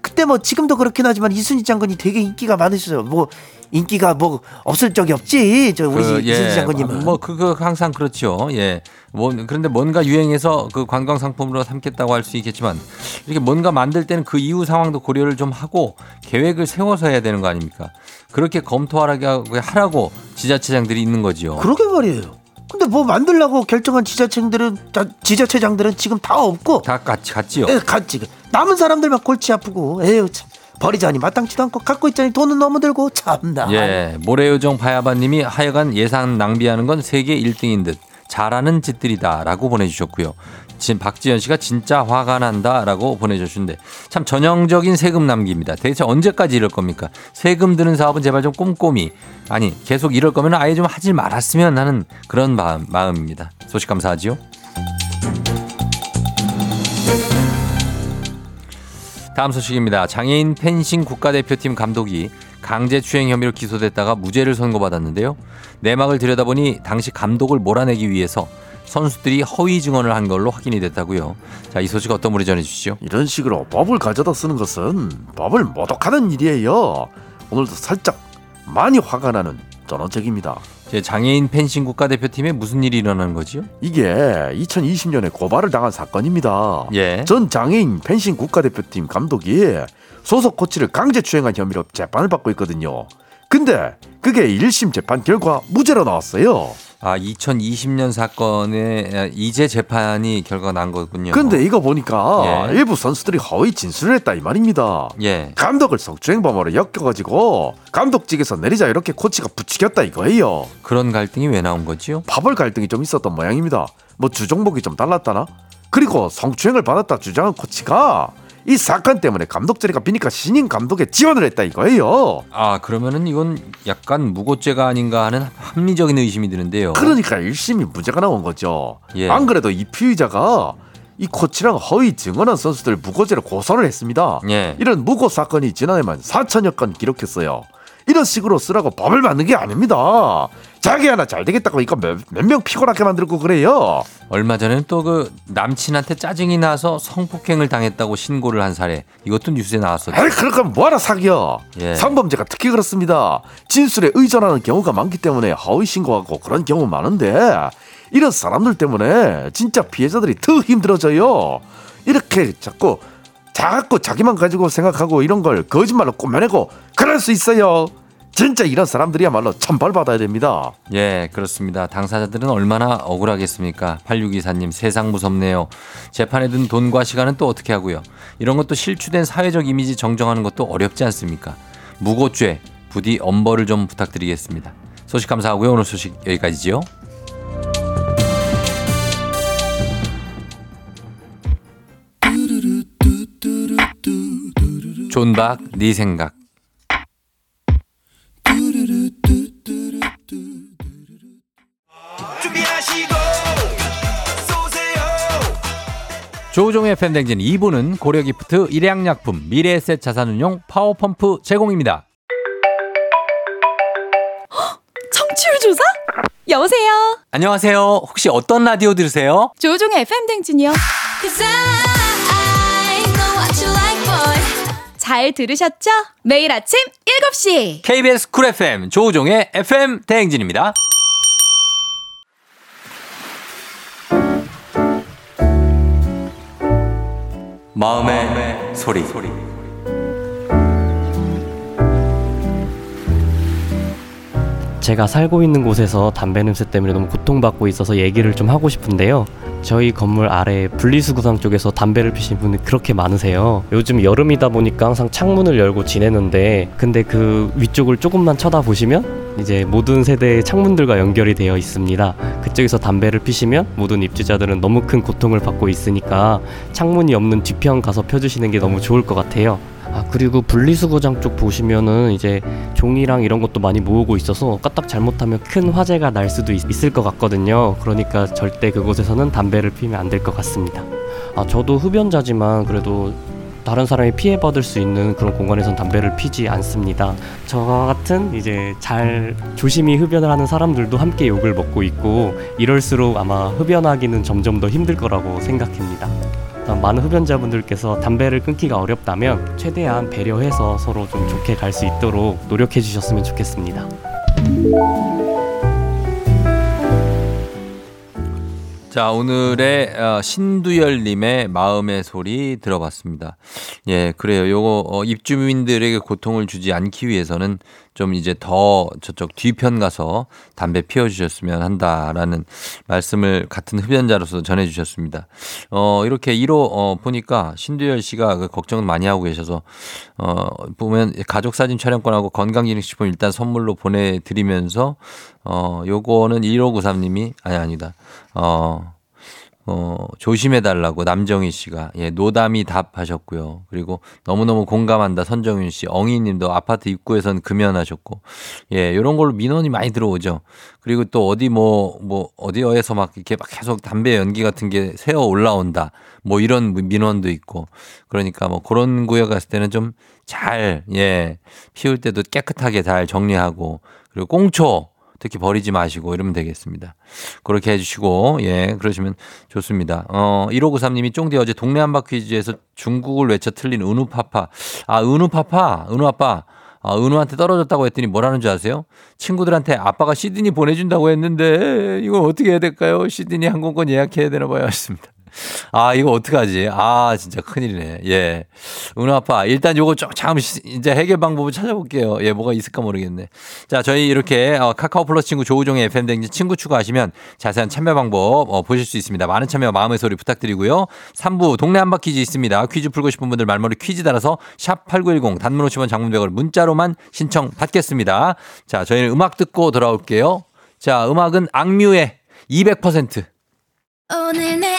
그때 뭐 지금도 그렇긴 하지만 이순신 장군이 되게 인기가 많으셔요. 뭐 인기가 뭐 없을 적이 없지. 저 우리 그, 이순신 장군님은. 뭐 그거 항상 그렇죠. 예. 뭐 그런데 뭔가 유행해서 그 관광 상품으로 삼겠다고 할 수 있겠지만 이렇게 뭔가 만들 때는 그 이후 상황도 고려를 좀 하고 계획을 세워서 해야 되는 거 아닙니까? 그렇게 검토하라고 하라고 지자체장들이 있는 거지요. 그러게 말이에요. 근데 뭐 만들라고 결정한 지자체들은 자- 지자체장들은 지금 다 없고 다 같이 갔지요. 에, 같이 남은 사람들만 골치 아프고 에휴 참 버리자니 마땅치도 않고 갖고 있자니 돈은 너무 들고 참나. 예. 모래요정 바야바님이 하여간 예산 낭비하는 건 세계 1등인 듯 잘하는 짓들이다라고 보내주셨고요. 지금 박지현 씨가 진짜 화가 난다라고 보내주셨는데 참 전형적인 세금 남기입니다. 대체 언제까지 이럴 겁니까? 세금 드는 사업은 제발 좀 꼼꼼히 아니 계속 이럴 거면 아예 좀 하지 말았으면 하는 그런 마음, 마음입니다. 소식 감사하지요. 다음 소식입니다. 장애인 펜싱 국가대표팀 감독이 강제추행 혐의로 기소됐다가 무죄를 선고받았는데요. 내막을 들여다보니 당시 감독을 몰아내기 위해서 선수들이 허위 증언을 한 걸로 확인이 됐다고요. 자, 이 소식 어떤 분이 전해주시죠? 이런 식으로 법을 가져다 쓰는 것은 법을 모독하는 일이에요. 오늘도 살짝 많이 화가 나는 전원책입니다. 제 장애인 펜싱 국가대표팀에 무슨 일이 일어나는 거지요? 이게 2020년에 고발을 당한 사건입니다. 예. 전 장애인 펜싱 국가대표팀 감독이 소속 코치를 강제 추행한 혐의로 재판을 받고 있거든요. 근데 그게 1심 재판 결과 무죄로 나왔어요. 아, 2020년 사건에 이제 재판이 결과가 난 거군요. 근데 이거 보니까 예. 일부 선수들이 허위 진술을 했다 이 말입니다. 예. 감독을 성추행범으로 엮여가지고 감독직에서 내리자 이렇게 코치가 부추겼다 이거예요. 그런 갈등이 왜 나온 거지요? 파벌 갈등이 좀 있었던 모양입니다. 뭐 주종목이 좀 달랐다나? 그리고 성추행을 받았다 주장한 코치가 이 사건 때문에 감독 자리가 비니까 신인 감독에 지원을 했다 이거예요. 아, 그러면은 이건 약간 무고죄가 아닌가 하는 합리적인 의심이 드는데요. 그러니까 1심이 무죄가 나온 거죠. 예. 안 그래도 이 피의자가 이 코치랑 허위 증언한 선수들 무고죄로 고소를 했습니다. 예. 이런 무고 사건이 지난해만 4천여 건 기록했어요. 이런 식으로 쓰라고 법을 만든 게 아닙니다. 자기 하나 잘 되겠다고 이거 몇명 피곤하게 만들고 그래요. 얼마 전에는 또 그 남친한테 짜증이 나서 성폭행을 당했다고 신고를 한 사례 이것도 뉴스에 나왔었죠. 에이 그러니까 뭐하러 사겨. 예. 성범죄가 특히 그렇습니다. 진술에 의존하는 경우가 많기 때문에 허위 신고하고 그런 경우 많은데 이런 사람들 때문에 진짜 피해자들이 더 힘들어져요. 이렇게 자꾸 자꾸 자기만 가지고 생각하고 이런 걸 거짓말로 꾸며내고 그럴 수 있어요. 진짜 이런 사람들이야말로 천벌 받아야 됩니다. 예, 그렇습니다. 당사자들은 얼마나 억울하겠습니까? 8624님 세상 무섭네요. 재판에 든 돈과 시간은 또 어떻게 하고요? 이런 것도 실추된 사회적 이미지 정정하는 것도 어렵지 않습니까? 무고죄 부디 엄벌을 좀 부탁드리겠습니다. 소식 감사하고요. 오늘 소식 여기까지지요. 존박 네 생각 조우종의 FM댕진 2부는 고려기프트, 일양약품, 미래에셋 자산운용, 파워펌프 제공입니다. 청취율 조사? 여보세요. 안녕하세요. 혹시 어떤 라디오 들으세요? 조우종의 FM 댕진이요. Cause I 잘 들으셨죠? 매일 아침 7시. KBS 쿨 FM 조우종의 FM 대행진입니다. 소리. 제가 살고 있는 곳에서 담배 냄새 때문에 너무 고통받고 있어서 얘기를 좀 하고 싶은데요. 저희 건물 아래 분리수거장 쪽에서 담배를 피시는 분이 그렇게 많으세요. 요즘 여름이다 보니까 항상 창문을 열고 지내는데 근데 그 위쪽을 조금만 쳐다보시면 이제 모든 세대의 창문들과 연결이 되어 있습니다. 그쪽에서 담배를 피시면 모든 입주자들은 너무 큰 고통을 받고 있으니까 창문이 없는 뒤편 가서 펴주시는 게 너무 좋을 것 같아요. 아 그리고 분리수거장 쪽 보시면은 이제 종이랑 이런 것도 많이 모으고 있어서 까딱 잘못하면 큰 화재가 날 수도 있, 을것 같거든요. 그러니까 절대 그곳에서는 담배를 피우면 안 될 것 같습니다. 아 저도 흡연자지만 그래도 다른 사람이 피해받을 수 있는 그런 공간에선 담배를 피지 않습니다. 저와 같은 이제 잘 조심히 흡연을 하는 사람들도 함께 욕을 먹고 있고 이럴수록 아마 흡연하기는 점점 더 힘들 거라고 생각합니다. 많은 흡연자분들께서 담배를 끊기가 어렵다면 최대한 배려해서 서로 좀 좋게 갈 수 있도록 노력해 주셨으면 좋겠습니다. 자, 오늘의 어, 신두열님의 마음의 소리 들어봤습니다. 예, 그래요. 요거 어, 입주민들에게 고통을 주지 않기 위해서는 좀 이제 더 저쪽 뒤편 가서 담배 피워주셨으면 한다라는 말씀을 같은 흡연자로서 전해주셨습니다. 어, 이렇게 1호 어, 보니까 신두열 씨가 그 걱정을 많이 하고 계셔서 어, 보면 가족 사진 촬영권하고 건강기능식품 일단 선물로 보내드리면서 어, 요거는 1593님이 아니 아니다. 어, 어, 조심해달라고 남정희 씨가, 예, 노담이 답하셨고요. 그리고 너무너무 공감한다 선정윤 씨, 엉이 님도 아파트 입구에선 금연하셨고, 예, 요런 걸로 민원이 많이 들어오죠. 그리고 또 어디 뭐, 뭐, 어디어에서 막 이렇게 막 계속 담배 연기 같은 게 새어 올라온다. 뭐 이런 민원도 있고. 그러니까 뭐 그런 구역 갔을 때는 좀 잘, 예, 피울 때도 깨끗하게 잘 정리하고, 그리고 꽁초, 특히 버리지 마시고 이러면 되겠습니다. 그렇게 해주시고, 예, 그러시면 좋습니다. 어, 1593님이 쫑디 어제 동네 한바 퀴즈에서 중국을 외쳐 틀린 은우파파. 아, 은우파파, 은우아빠. 아, 은우한테 떨어졌다고 했더니 뭐라는 줄 아세요? 친구들한테 아빠가 시드니 보내준다고 했는데, 이거 어떻게 해야 될까요? 시드니 항공권 예약해야 되나 봐요. 하셨습니다. 아, 이거 어떡하지? 아, 진짜 큰일이네. 예. 은우 아빠, 일단 요거 좀, 잠, 이제 해결 방법을 찾아볼게요. 예, 뭐가 있을까 모르겠네. 자, 저희 이렇게 어, 카카오 플러스 친구 조우종의 FM댕진 친구 추가하시면 자세한 참여 방법 어, 보실 수 있습니다. 많은 참여 마음의 소리 부탁드리고요. 3부 동네 한바 퀴즈 있습니다. 퀴즈 풀고 싶은 분들 말머리 퀴즈 달아서 샵 8910 단문 50원 장문 100원 문자로만 신청 받겠습니다. 자, 저희는 음악 듣고 돌아올게요. 자, 음악은 악뮤의 200%. 오늘 내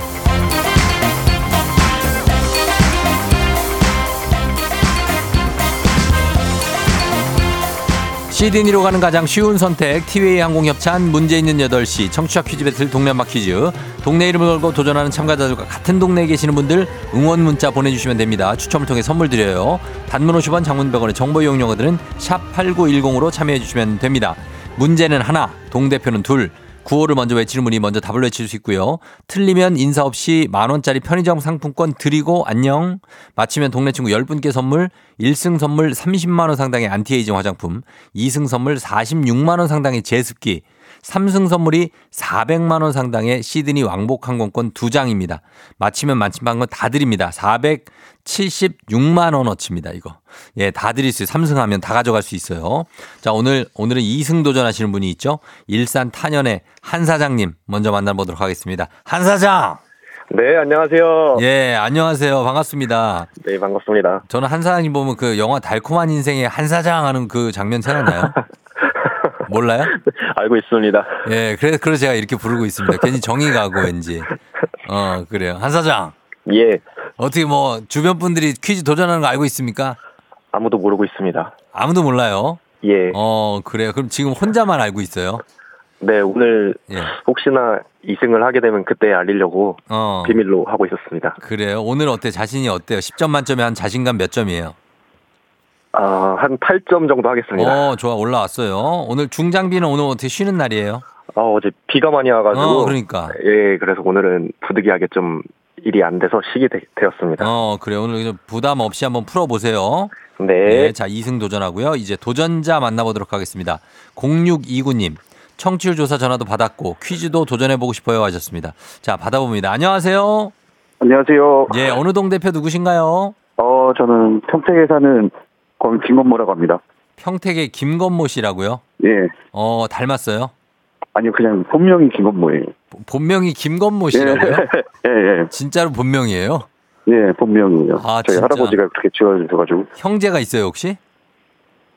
시드니로 가는 가장 쉬운 선택 티웨이 항공 협찬 문제 있는 8시 청취자 퀴즈 배틀 동네맛 퀴즈. 동네 이름을 걸고 도전하는 참가자들과 같은 동네에 계시는 분들 응원 문자 보내주시면 됩니다. 추첨을 통해 선물 드려요. 단문 50원 장문 100원의 정보 이용료들은 샵 8910으로 참여해 주시면 됩니다. 문제는 하나 동대표는 둘 구호를 먼저 외치는 분이 먼저 답을 외칠 수 있고요. 틀리면 인사 없이 만원짜리 편의점 상품권 드리고 안녕. 마치면 동네 친구 10분께 선물, 1승 선물 30만원 상당의 안티에이징 화장품, 2승 선물 46만원 상당의 제습기, 3승 선물이 400만 원 상당의 시드니 왕복 항공권 2장입니다. 마치면 만침방건 다 드립니다. 476만 원어치입니다, 이거. 예, 다 드릴 수 있어요. 3승하면 다 가져갈 수 있어요. 자, 오늘, 오늘은 2승 도전하시는 분이 있죠. 일산 탄현의 한 사장님 먼저 만나 보도록 하겠습니다. 한 사장! 네, 안녕하세요. 예, 안녕하세요. 반갑습니다. 네, 반갑습니다. 저는 한 사장님 보면 그 영화 달콤한 인생의 한 사장 하는 그 장면 생각나요? 몰라요? 알고 있습니다. 예, 그래서, 그래서 제가 이렇게 부르고 있습니다. 괜히 정이 가고 왠지. 어, 그래요. 한 사장. 예, 어떻게 뭐 주변 분들이 퀴즈 도전하는 거 알고 있습니까? 아무도 모르고 있습니다. 아무도 몰라요. 예, 어, 그래요. 그럼 지금 혼자만 알고 있어요? 네, 오늘 예. 혹시나 2승을 하게 되면 그때 알리려고 어. 비밀로 하고 있었습니다. 그래요. 오늘 어때? 자신이 어때요? 10점 만점에 한 자신감 몇 점이에요? 아, 한 8점 정도 하겠습니다. 어, 좋아. 올라왔어요. 오늘 중장비는 오늘 어떻게 쉬는 날이에요? 아, 어제 비가 많이 와가지고. 어, 그러니까. 예, 그래서 오늘은 부득이하게 좀 일이 안 돼서 쉬게 되, 었습니다 어, 그래. 오늘 좀 부담 없이 한번 풀어보세요. 네. 네. 자, 2승 도전하고요. 이제 도전자 만나보도록 하겠습니다. 0629님. 청취율 조사 전화도 받았고 퀴즈도 도전해보고 싶어요 하셨습니다. 자, 받아봅니다. 안녕하세요. 안녕하세요. 예, 어느 동 대표 누구신가요? 어, 저는 평택에 사는 권 김건모라고 합니다. 평택의 김건모 씨라고요? 예. 어, 닮았어요? 아니요, 그냥 본명이 김건모예요. 본명이 김건모 씨라고요? 예, 예. 진짜로 본명이에요? 예, 본명이에요. 아, 저희 진짜? 할아버지가 그렇게 지어주셔가지고. 형제가 있어요, 혹시?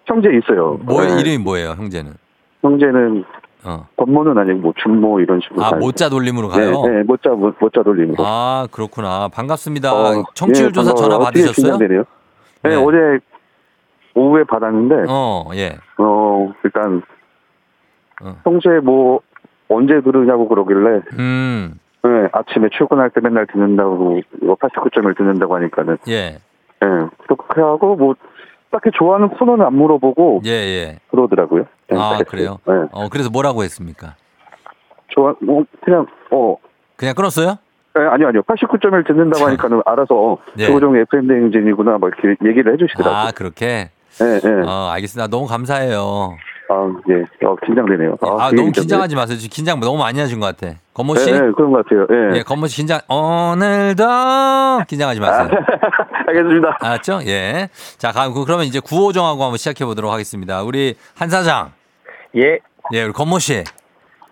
형제 있어요. 뭐 예. 이름이 뭐예요, 형제는? 형제는 어. 건모는 아니고 뭐 준모 이런 식으로. 아. 모자 돌림으로 가요? 네, 네, 모자, 모, 모자 돌림으로. 아, 그렇구나. 반갑습니다. 어, 청취율 예, 조사. 전화 받으셨어요? 네, 네. 어제 오후에 받았는데, 어, 어, 예. 일단, 어. 평소에 뭐, 언제 들으냐고 그러길래, 음, 네, 아침에 출근할 때 맨날 듣는다고, 이거 89점을 듣는다고 하니까는, 예. 예, 그렇게 하고, 뭐, 딱히 좋아하는 코너는 안 물어보고, 예, 예. 그러더라고요. 그냥 아, 딱 그래요? 네. 어, 그래서 뭐라고 했습니까? 좋아, 뭐, 그냥, 어, 그냥 끊었어요? 예, 아니요, 아니요. 89점을 듣는다고 하니까는 알아서, 예. 조종 FM대행진이구나, 막 이렇게 얘기를 해주시더라고요. 아, 그렇게? 예, 예. 어, 알겠습니다. 너무 감사해요. 아, 예. 어, 긴장되네요. 아, 그 너무 긴장하지 마세요. 지금 긴장 너무 많이 하신 것 같아. 건모. 씨? 예, 예, 그런 것 같아요. 예. 예, 건모 씨 긴장, 오늘도 긴장하지 마세요. 알겠습니다. 알았죠? 예. 자, 가- 그- 그러면 이제 구호 정하고 한번 시작해 보도록 하겠습니다. 우리 한 사장. 예. 예, 우리 건모 씨.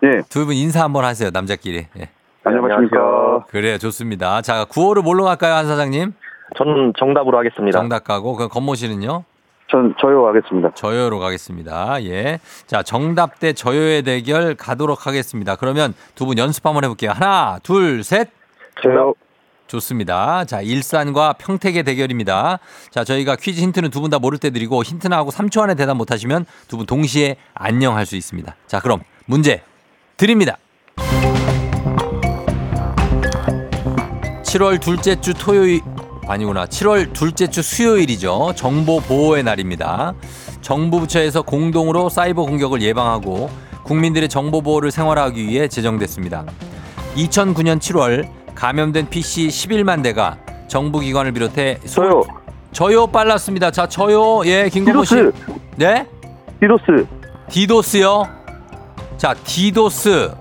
예. 두 분 인사 한번 하세요. 남자끼리. 예. 안녕하십니까. 그래요. 좋습니다. 자, 구호를 뭘로 갈까요, 한 사장님? 저는 정답으로 하겠습니다. 정답 가고, 그 건모 씨는요? 전, 저요 하겠습니다. 저요로 가겠습니다. 예. 자, 정답 대 저요의 대결 가도록 하겠습니다. 그러면 두 분 연습 한번 해볼게요. 하나, 둘, 셋. 저요. 좋습니다. 자, 일산과 평택의 대결입니다. 자, 저희가 퀴즈 힌트는 두 분 다 모를 때 드리고 힌트 나하고 3초 안에 대답 못 하시면 두 분 동시에 안녕 할 수 있습니다. 자, 그럼 문제 드립니다. 7월 둘째 주 토요일 아니구나. 7월 둘째 주 수요일이죠. 정보 보호의 날입니다. 정부 부처에서 공동으로 사이버 공격을 예방하고 국민들의 정보 보호를 생활하기 위해 제정됐습니다. 2009년 7월 감염된 PC 11만 대가 정부 기관을 비롯해 저요. 저요 빨랐습니다. 자, 저요. 예, 김건모 씨. 디도스. 네? 디도스. 디도스요. 자, 디도스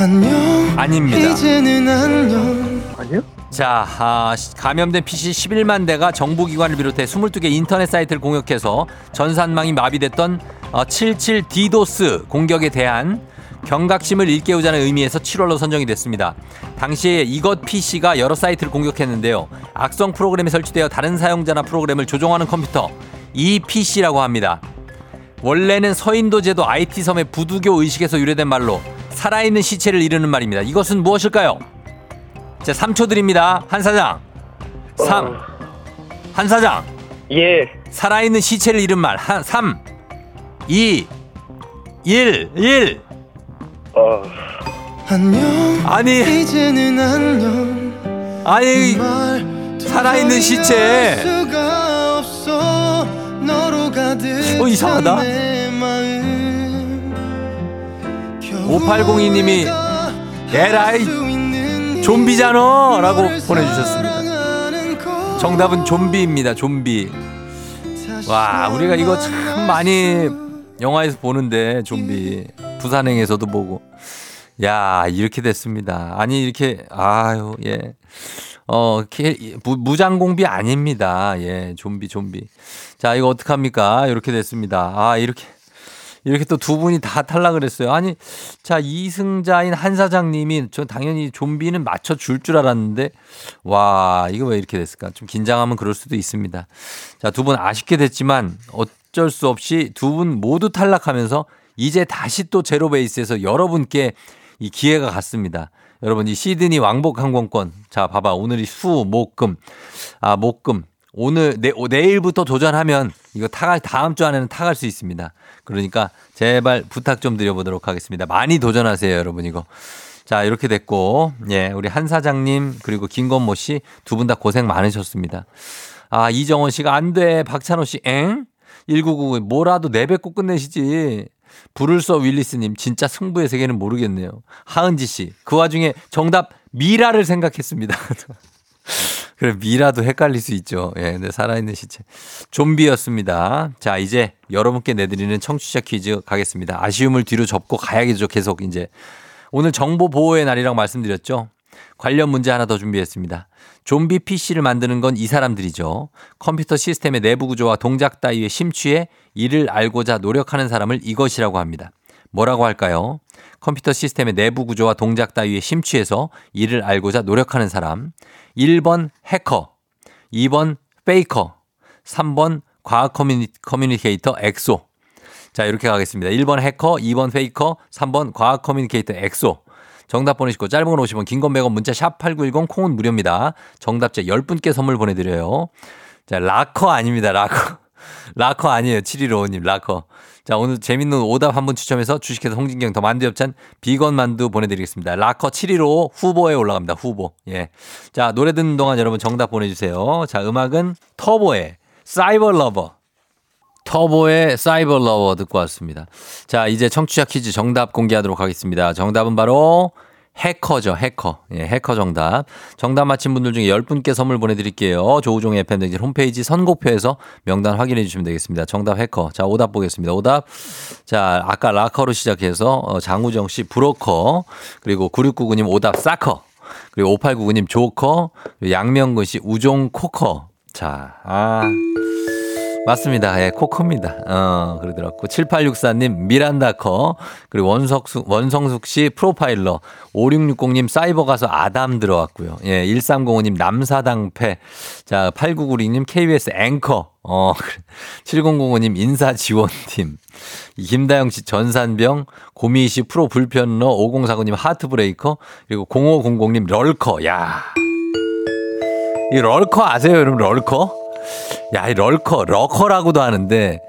안녕 아닙니다. 이제는 안녕 아니요? 자, 아, 시- 감염된 PC 11만 대가 정부기관을 비롯해 22개 인터넷 사이트를 공격해서 전산망이 마비됐던 어, 77 디도스 공격에 대한 경각심을 일깨우자는 의미에서 7월로 선정이 됐습니다. 당시에 이것 PC가 여러 사이트를 공격했는데요. 악성 프로그램이 설치되어 다른 사용자나 프로그램을 조종하는 컴퓨터 이 PC라고 합니다. 원래는 서인도 제도 IT 섬의 부두교 의식에서 유래된 말로 살아있는 시체를 이르는 말입니다. 이것은 무엇일까요? 자, 3초 드립니다. 한 사장. 3. 한 사장. 예. 살아있는 시체를 잃은 말. 한, 3, 2, 1, 1. 안녕 아니, 이제는 안녕 아니, 말 살아있는 시체. 어, 이상하다. 찬내 마음 5802님이 에라이 좀비잖아 라고 보내주셨습니다. 정답은 좀비입니다. 좀비. 와, 우리가 이거 참 많이 영화에서 보는데 좀비. 부산행에서도 보고. 야, 이렇게 됐습니다. 아니 이렇게 아유, 예. 어, 무장공비 아닙니다. 예, 좀비 좀비. 자, 이거 어떡합니까? 이렇게 됐습니다. 아, 이렇게 이렇게 또 두 분이 다 탈락을 했어요. 아니, 자, 이승자인 한 사장님이 저 당연히 좀비는 맞춰줄 줄 알았는데, 와, 이거 왜 이렇게 됐을까? 좀 긴장하면 그럴 수도 있습니다. 자, 두 분 아쉽게 됐지만 어쩔 수 없이 두 분 모두 탈락하면서 이제 다시 또 제로 베이스에서 여러분께 이 기회가 갔습니다. 여러분, 이 시드니 왕복 항공권. 자, 봐봐. 오늘이 수, 목, 금. 아, 목, 금. 오늘, 내, 오- 내일부터 도전하면 이거 타갈, 다음 주 안에는 타갈 수 있습니다. 그러니까 제발 부탁 좀 드려보도록 하겠습니다. 많이 도전하세요, 여러분, 이거. 자, 이렇게 됐고, 예, 우리 한 사장님, 그리고 김건모 씨 두 분 다 고생 많으셨습니다. 아, 이정원 씨가 안 돼. 박찬호 씨, 엥? 1999, 뭐라도 내뱉고 끝내시지. 불을 써 윌리스님, 진짜 승부의 세계는 모르겠네요. 하은지 씨, 그 와중에 정답 미라를 생각했습니다. 그래, 미라도 헷갈릴 수 있죠. 예, 근데 살아있는 시체. 좀비였습니다. 자, 이제 여러분께 내드리는 청취자 퀴즈 가겠습니다. 아쉬움을 뒤로 접고 가야겠죠. 계속 이제. 오늘 정보 보호의 날이라고 말씀드렸죠. 관련 문제 하나 더 준비했습니다. 좀비 PC를 만드는 건 이 사람들이죠. 컴퓨터 시스템의 내부 구조와 동작 따위에 심취해 이를 알고자 노력하는 사람을 이것이라고 합니다. 뭐라고 할까요? 컴퓨터 시스템의 내부 구조와 동작 따위에 심취해서 이를 알고자 노력하는 사람. 1번 해커, 2번 페이커, 3번 과학 communi, communicator 엑소. 자, 이렇게 가겠습니다. 1번 해커, 2번 페이커, 3번 과학 communicator 엑소. 정답 보내시고 짧은 건 50원, 긴 건 100원, 문자 샵 8910 콩은 무료입니다. 정답자 10분께 선물 보내드려요. 자, 라커 아닙니다. 라커. 라커 아니에요. 7155님, 라커. 자, 오늘 재밌는 오답 한분 추첨해서 주식회사 홍진경 더 만두 엽찬 비건 만두 보내드리겠습니다. 라커 7155 후보에 올라갑니다. 후보. 예. 자, 노래 듣는 동안 여러분 정답 보내주세요. 자, 음악은 터보의 Cyber Lover. 터보의 Cyber Lover 듣고 왔습니다. 자, 이제 청취자 퀴즈 정답 공개하도록 하겠습니다. 정답은 바로 해커죠, 해커. 예, 해커 정답. 정답 맞힌 분들 중에 10분께 선물 보내드릴게요. 조우종의 FM댕진 홈페이지 선곡표에서 명단 확인해 주시면 되겠습니다. 정답 해커. 자, 오답 보겠습니다. 오답. 자, 아까 라커로 시작해서 어, 장우정 씨 브로커. 그리고 9699님 오답 soccer. 그리고 5899님 조커. 양명근 씨 우종 코 커. 자, 아. 맞습니다. 예, 코 커입니다. 어, 그러더라고. 7864님, 미란다커. 그리고 원석숙, 원성숙 씨, 프로파일러. 5660님, 사이버 가서 아담 들어왔고요. 예, 1305님, 남사당패. 자, 8996님, KBS 앵커. 어, 7005님, 인사지원팀. 김다영 씨, 전산병. 고미 씨, 프로 불편러. 5049님, Heartbreaker. 그리고 0500님, lurker. 야 이 lurker 아세요, 여러분? lurker? 야, 이 lurker, 러커라고도 하는데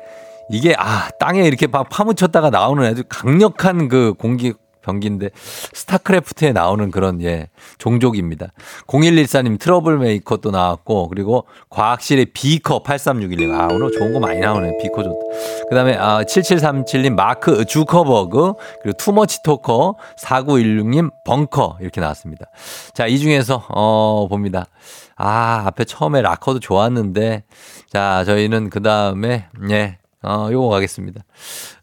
이게 아, 땅에 이렇게 막 파묻혔다가 나오는 아주 강력한 그 공기 병기인데 스타크래프트에 나오는 그런 예, 종족입니다. 0114님 Trouble Maker 또 나왔고 그리고 과학실의 비커 8361님. 아, 오늘 좋은 거 많이 나오네. 비커 좋다. 그다음에 아, 7737님 마크 주커버그 그리고 too much talker 4916님 벙커 이렇게 나왔습니다. 자, 이 중에서 어 봅니다. 아, 앞에 처음에 라커도 좋았는데 자, 저희는 그 다음에 예. 어, 요거 가겠습니다.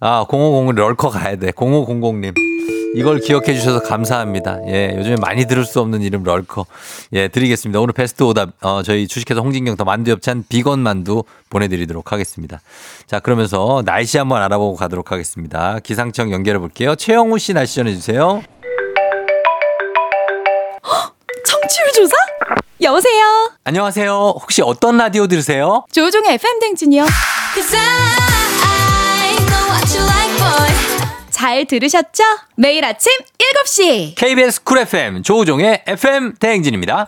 아, 0500 lurker 가야 돼. 0500님. 이걸 기억해 주셔서 감사합니다. 예, 요즘에 많이 들을 수 없는 이름 lurker. 예, 드리겠습니다. 오늘 베스트 오답, 어, 저희 주식회사 홍진경 더 만두 엽찬 비건 만두 보내드리도록 하겠습니다. 자, 그러면서 날씨 한번 알아보고 가도록 하겠습니다. 기상청 연결해 볼게요. 최영우 씨 날씨 전해주세요. 여보세요. 안녕하세요. 혹시 어떤 라디오 들으세요? 조종의 FM 댕진이요. 잘 들으셨죠? 매일 아침 7시. KBS 쿨 FM 조우종의 FM 대행진입니다.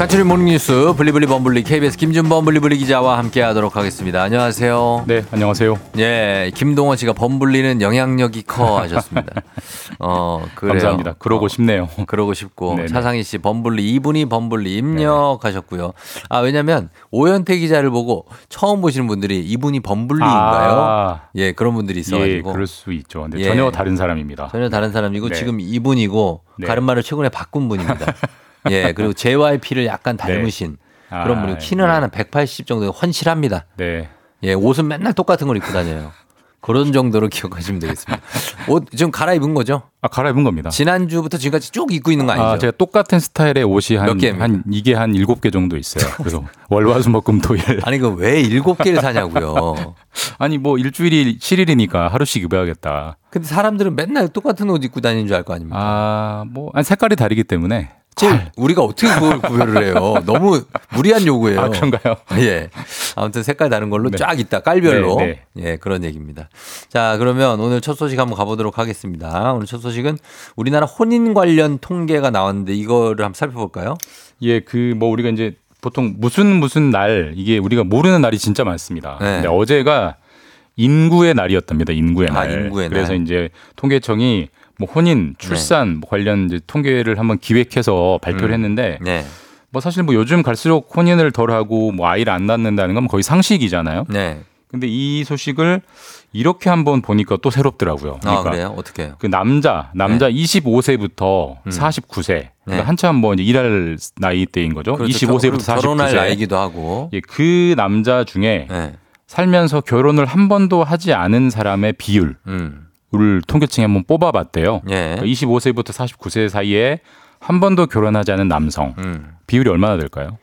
간추린 모닝뉴스 블리블리 범블리 KBS 김준범 블리블리 기자와 함께하도록 하겠습니다. 안녕하세요. 네, 안녕하세요. 예, 김동원 씨가 범블리는 영향력이 커 하셨습니다. 어, 그래요. 감사합니다. 그러고 어, 싶네요. 그러고 싶고 네네. 차상희 씨 범블리 이분이 범블리 입력하셨고요. 아 왜냐면 오현태 기자를 보고 처음 보시는 분들이 이분이 범블리인가요? 아. 예 그런 분들이 예, 있어가지고 그럴 수 있죠. 근데 예. 전혀 다른 사람입니다. 전혀 다른 사람이고 네. 지금 이분이고 네. 가르마를 최근에 바꾼 분입니다. 예 그리고 JYP를 약간 닮으신 아, 그런 분이고 키는 네. 한180 정도 헌실합니다. 네. 예 옷은 맨날 똑같은 걸 입고 다녀요. 그런 정도로 기억하시면 되겠습니다. 옷 지금 갈아입은 거죠? 아, 갈아입은 겁니다. 지난주부터 지금까지 쭉 입고 있는 거 아니죠? 아, 제가 똑같은 스타일의 옷이 몇 한? 한 이게 한 일곱 개 정도 있어요. 그래서 월화수목금 토일. 아니 그 왜 일곱 개를 사냐고요. 아니 뭐 일주일이 7일이니까 하루씩 입어야겠다. 근데 사람들은 맨날 똑같은 옷 입고 다니는 줄 알 거 아닙니까? 아, 뭐 색깔이 다르기 때문에 잘 우리가 어떻게 그걸 구별을 해요? 너무 무리한 요구예요. 아, 그런가요? 예. 아무튼 색깔 다른 걸로 네. 쫙 있다. 깔별로. 네, 예, 그런 얘기입니다. 자, 그러면 오늘 첫 소식 한번 가보도록 하겠습니다. 오늘 첫 소식은 우리나라 혼인 관련 통계가 나왔는데 이거를 한번 살펴볼까요? 예, 그 뭐 우리가 이제 보통 무슨 무슨 날 이게 우리가 모르는 날이 진짜 많습니다. 네. 근데 어제가 인구의 날이었답니다. 인구의 아, 날. 인구의 그래서 날. 이제 통계청이 뭐 혼인, 출산 뭐 관련 이제 통계를 한번 기획해서 발표를 음. 했는데 네. 뭐 사실 뭐 요즘 갈수록 혼인을 덜 하고 뭐 아이를 안 낳는다는 건 거의 상식이잖아요. 네. 근데 이 소식을 이렇게 한번 보니까 또 새롭더라고요. 아, 그래요? 어떻게 해요? 그 남자, 남자 25세부터 음. 49세. 네. 그러니까 한참 뭐 이제 일할 나이대인 거죠. 그렇죠. 25세부터 49세. 결혼할 나이기도 하고. 예, 그 남자 중에 네. 살면서 결혼을 한 번도 하지 않은 사람의 비율을 음. 통계청에 한번 뽑아봤대요. 예. 그러니까 25세부터 49세 사이에 한 번도 결혼하지 않은 남성 음. 비율이 얼마나 될까요?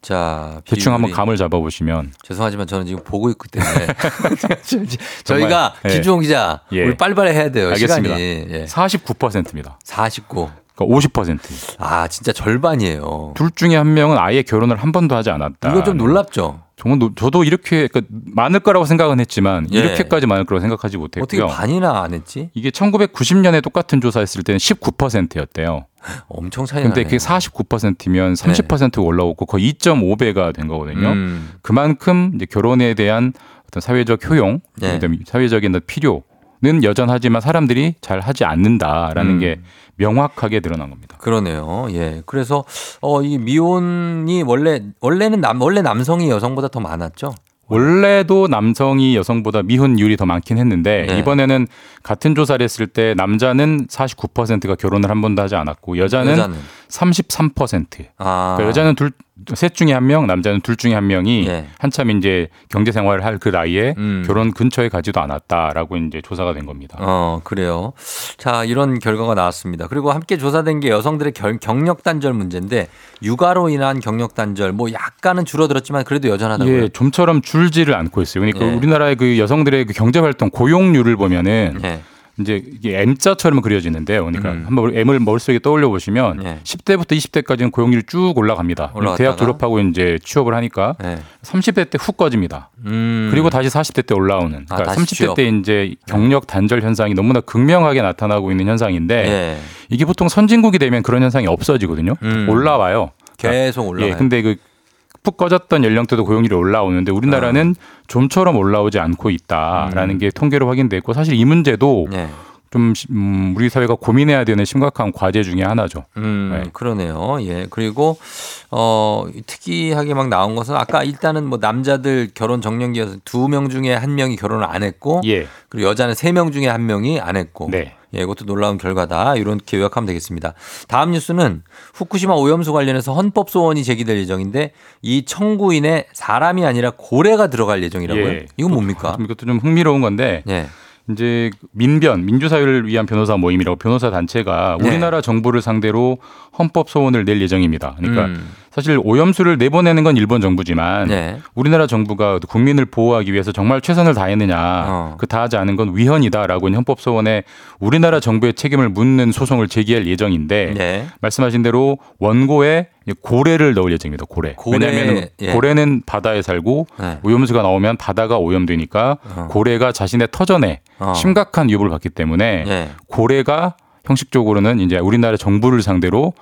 자, 대충 한번 감을 잡아보시면 죄송하지만 저는 지금 보고 있기 때문에 저희가 예. 김주홍 기자 예. 우리 빨리빨리 해야 돼요. 알겠습니다. 시간이. 예. 49%입니다. 49. 그러니까 50%. 아, 진짜 절반이에요. 둘 중에 한 명은 아예 결혼을 한 번도 하지 않았다. 이거 좀 놀랍죠? 정말 노- 저도 이렇게 그러니까 많을 거라고 생각은 했지만 예. 이렇게까지 많을 거라고 생각하지 어떻게 못했고요. 반이나 안 했지? 이게 1990년에 똑같은 조사했을 때는 19%였대요. 엄청 차이 근데 나네요. 그게 49%면 30%가 올라오고 거의 2.5배가 된 거거든요. 음. 그만큼 이제 결혼에 대한 어떤 사회적 효용, 네. 그다음에 사회적인 필요 는 여전하지만 사람들이 잘 하지 않는다라는 음. 게 명확하게 드러난 겁니다. 그러네요. 예. 그래서 어 이 미혼이 원래 원래는 남 원래 남성이 여성보다 더 많았죠. 원래도 남성이 여성보다 미혼율이 더 많긴 했는데 네. 이번에는 같은 조사를 했을 때 남자는 49%가 결혼을 한 번도 하지 않았고 여자는, 여자는 33%. 아. 그러니까 여자는 둘 셋 중에 한 명, 남자는 둘 중에 한 명이 예. 한참 이제 경제 생활을 할 그 나이에 음. 결혼 근처에 가지도 않았다라고 이제 조사가 된 겁니다. 어, 그래요. 자, 이런 결과가 나왔습니다. 그리고 함께 조사된 게 여성들의 결- 경력 단절 문제인데 육아로 인한 경력 단절 뭐 약간은 줄어들었지만 그래도 여전하다고요. 예, 좀처럼 줄지를 않고 있어요. 그러니까 예. 우리나라의 그 여성들의 그 경제 활동 고용률을 보면은 예. 이제 이게 M자처럼 그려지는데요. 그러니까 음. 한번 M을 머릿속에 떠올려 보시면 예. 10대부터 20대까지는 고용률이 쭉 올라갑니다. 올라갔다가? 대학 졸업하고 이제 취업을 하니까 예. 30대 때 훅 꺼집니다. 음. 그리고 다시 40대 때 올라오는. 아, 그러니까 다시 30대 취업. 때 이제 경력 단절 현상이 너무나 극명하게 나타나고 있는 현상인데 예. 이게 보통 선진국이 되면 그런 현상이 없어지거든요. 음. 올라와요. 계속 올라가요. 예, 근데 그 푹 꺼졌던 연령대도 고용률이 올라오는데 우리나라는 아. 좀처럼 올라오지 않고 있다라는 음. 게 통계로 확인됐고 사실 이 문제도 예. 좀 시- 음, 우리 사회가 고민해야 되는 심각한 과제 중에 하나죠. 음, 네. 그러네요. 예. 그리고, 어, 특이하게 막 나온 것은 아까 일단은 뭐 남자들 결혼 정년기여서 두 명 중에 한 명이 결혼을 안 했고, 예. 그리고 여자는 세 명 중에 한 명이 안 했고, 네. 예, 이것도 놀라운 결과다. 이렇게 요약하면 되겠습니다. 다음 뉴스는 후쿠시마 오염수 관련해서 헌법 소원이 제기될 예정인데 이 청구인에 사람이 아니라 고래가 들어갈 예정이라고요. 예. 이건 뭡니까? 좀 이것도 좀 흥미로운 건데 예. 이제 민변 민주사회를 위한 변호사 모임이라고 변호사 단체가 네. 우리나라 정부를 상대로 헌법 소원을 낼 예정입니다. 그러니까 음. 사실 오염수를 내보내는 건 일본 정부지만 네. 우리나라 정부가 국민을 보호하기 위해서 정말 최선을 다했느냐 어. 그 다하지 않은 건 위헌이다라고 헌법 소원에 우리나라 정부의 책임을 묻는 소송을 제기할 예정인데 네. 말씀하신 대로 원고에 고래를 넣을 예정입니다. 고래. 고래, 왜냐하면 예. 고래는 바다에 살고 네. 오염수가 나오면 바다가 오염되니까 어. 고래가 자신의 터전에 어. 심각한 위협을 받기 때문에 예. 고래가 형식적으로는 이제 우리나라 정부를 상대로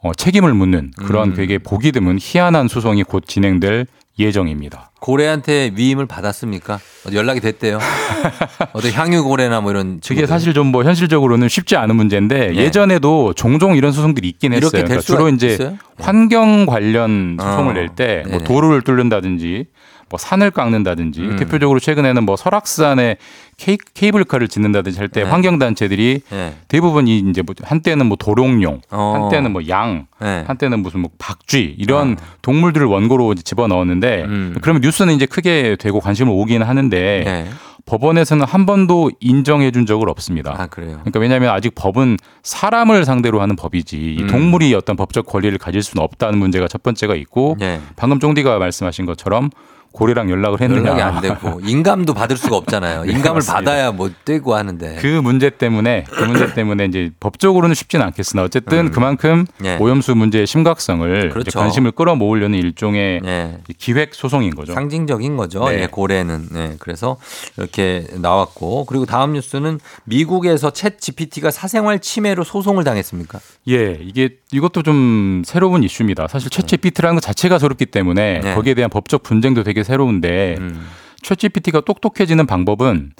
어, 책임을 묻는 그런 음. 되게 보기 드문 희한한 소송이 곧 진행될 예정입니다. 고래한테 위임을 받았습니까? 연락이 됐대요. 어디 향유고래나 뭐 이런 그게 사실 좀 뭐 현실적으로는 쉽지 않은 문제인데 네. 예전에도 종종 이런 소송들이 있긴 했어요. 그러니까 주로 이제 있어요? 환경 관련 소송을 어. 낼때뭐 네네. 도로를 뚫는다든지 뭐 산을 깎는다든지 음. 대표적으로 최근에는 뭐 설악산에 케이, 케이블카를 짓는다든지 할때 네. 환경단체들이 네. 대부분 이 이제 뭐 한때는 뭐 도롱뇽, 어. 한때는 뭐 양, 네. 한때는 무슨 뭐 박쥐 이런 동물들을 원고로 집어 넣었는데 음. 그러면 뉴스는 이제 크게 되고 관심을 오긴 하는데 네. 법원에서는 한 번도 인정해 준 적은 없습니다. 아 그래요. 그러니까 왜냐하면 아직 법은 사람을 상대로 하는 법이지 이 음. 동물이 어떤 법적 권리를 가질 수는 없다는 문제가 첫 번째가 있고 네. 방금 쫑디가 말씀하신 것처럼 고래랑 연락을 했느냐 연락이 안 되고 인감도 받을 수가 없잖아요. 네, 인감을 맞습니다. 받아야 뭐 떼고 하는데. 그 문제 때문에 그 문제 때문에 이제 법적으로는 쉽지는 않겠으나 어쨌든 음. 그만큼 예. 오염수 문제의 심각성을 그렇죠. 관심을 끌어모으려는 일종의 예. 기획 소송인 거죠. 상징적인 거죠. 네. 예, 고래는. 네, 그래서 이렇게 나왔고 그리고 다음 뉴스는 미국에서 챗 GPT가 사생활 침해로 소송을 당했습니까? 예, 이게 이것도 좀 새로운 이슈입니다. 사실 챗GPT라는 것 자체가 새롭기 때문에 네. 거기에 대한 법적 분쟁도 되게 새로운데 음. 챗GPT가 똑똑해지는 방법은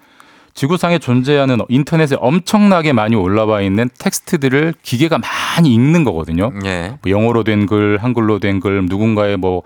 지구상에 존재하는 인터넷에 엄청나게 많이 올라와 있는 텍스트들을 기계가 많이 읽는 거거든요. 예. 뭐 영어로 된 글, 한글로 된 글, 누군가의 뭐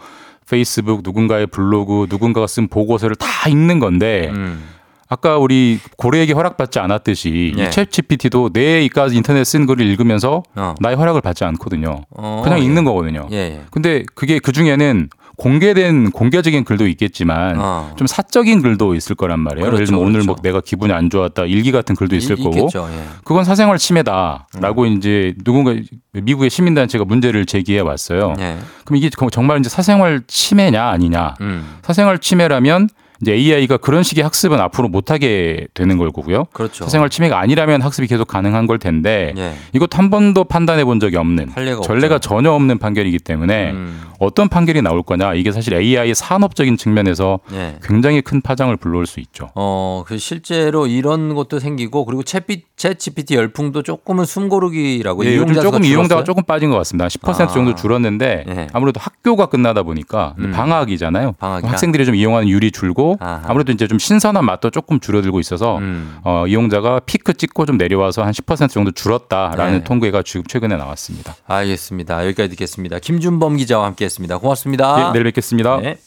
페이스북, 누군가의 블로그, 누군가가 쓴 보고서를 다 읽는 건데 음. 아까 우리 고래에게 허락받지 않았듯이 예. 이 챗GPT도 내 이까지 인터넷 쓴 글을 읽으면서 어. 나의 허락을 받지 않거든요. 어, 그냥 예. 읽는 거거든요. 예, 예. 근데 그게 그 중에는 공개된 공개적인 글도 있겠지만 어. 좀 사적인 글도 있을 거란 말이에요. 예를 그렇죠, 들면 오늘 그렇죠. 뭐 내가 기분이 안 좋았다 일기 같은 글도 있을 이- 거고 있겠죠. 예. 그건 사생활 침해다라고 이제 누군가 미국의 시민단체가 문제를 제기해 왔어요. 예. 그럼 이게 정말 이제 사생활 침해냐 아니냐? 음. 사생활 침해라면 이제 AI가 그런 식의 학습은 앞으로 못하게 되는 걸 거고요. 그렇죠. 사생활 침해가 아니라면 학습이 계속 가능한 걸 텐데 예. 이것도 한 번도 판단해 본 적이 없는 전례가 없죠. 전혀 없는 판결이기 때문에 음. 어떤 판결이 나올 거냐 이게 사실 AI의 산업적인 측면에서 예. 굉장히 큰 파장을 불러올 수 있죠. 어, 그 실제로 이런 것도 생기고 그리고 챗, 챗 GPT 열풍도 조금은 숨고르기라고 예, 요즘 조금 이용자가? 조금 빠진 것 같습니다. 10% 아. 정도 줄었는데 예. 아무래도 학교가 끝나다 보니까 음. 방학이잖아요. 방학이라. 학생들이 좀 이용하는 율이 줄고 아하. 아무래도 이제 좀 신선한 맛도 조금 줄어들고 있어서 음. 어, 이용자가 피크 찍고 좀 내려와서 한 10% 정도 줄었다라는 네. 통계가 지금 최근에 나왔습니다. 알겠습니다. 여기까지 듣겠습니다. 김준범 기자와 함께했습니다. 고맙습니다. 예, 내일 뵙겠습니다. 네.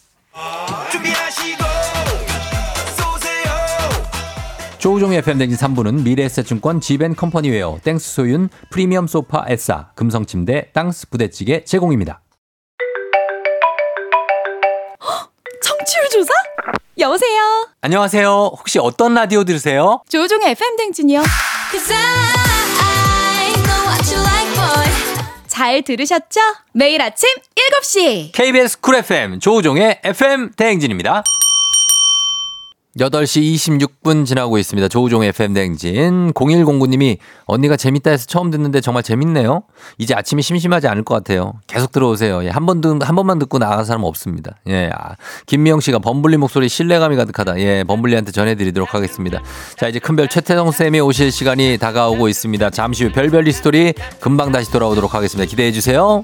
조우종의 FM댕진 3부는 미래에셋증권 지벤컴퍼니웨어 땡스 소윤 프리미엄 소파 에싸 금성침대 땅스 부대찌개 제공입니다. 청취율 조사? 여보세요. 안녕하세요. 혹시 어떤 라디오 들으세요? 조종의 FM 댕진이요. 잘 들으셨죠? 매일 아침 7시. KBS 쿨 FM 조우종의 FM 대행진입니다. 8시 26분 지나고 있습니다. 조우종의 FM 대행진. 0109님이 언니가 재밌다 해서 처음 듣는데 정말 재밌네요. 이제 아침이 심심하지 않을 것 같아요. 계속 들어오세요. 예, 한 번, 듣, 한 번만 듣고 나간 사람 없습니다. 예. 아, 김미영 씨가 범블리 목소리 신뢰감이 가득하다. 예. 범블리한테 전해드리도록 하겠습니다. 자, 이제 큰별 최태성 쌤이 오실 시간이 다가오고 있습니다. 잠시 후 별별 히스토리 금방 다시 돌아오도록 하겠습니다. 기대해 주세요.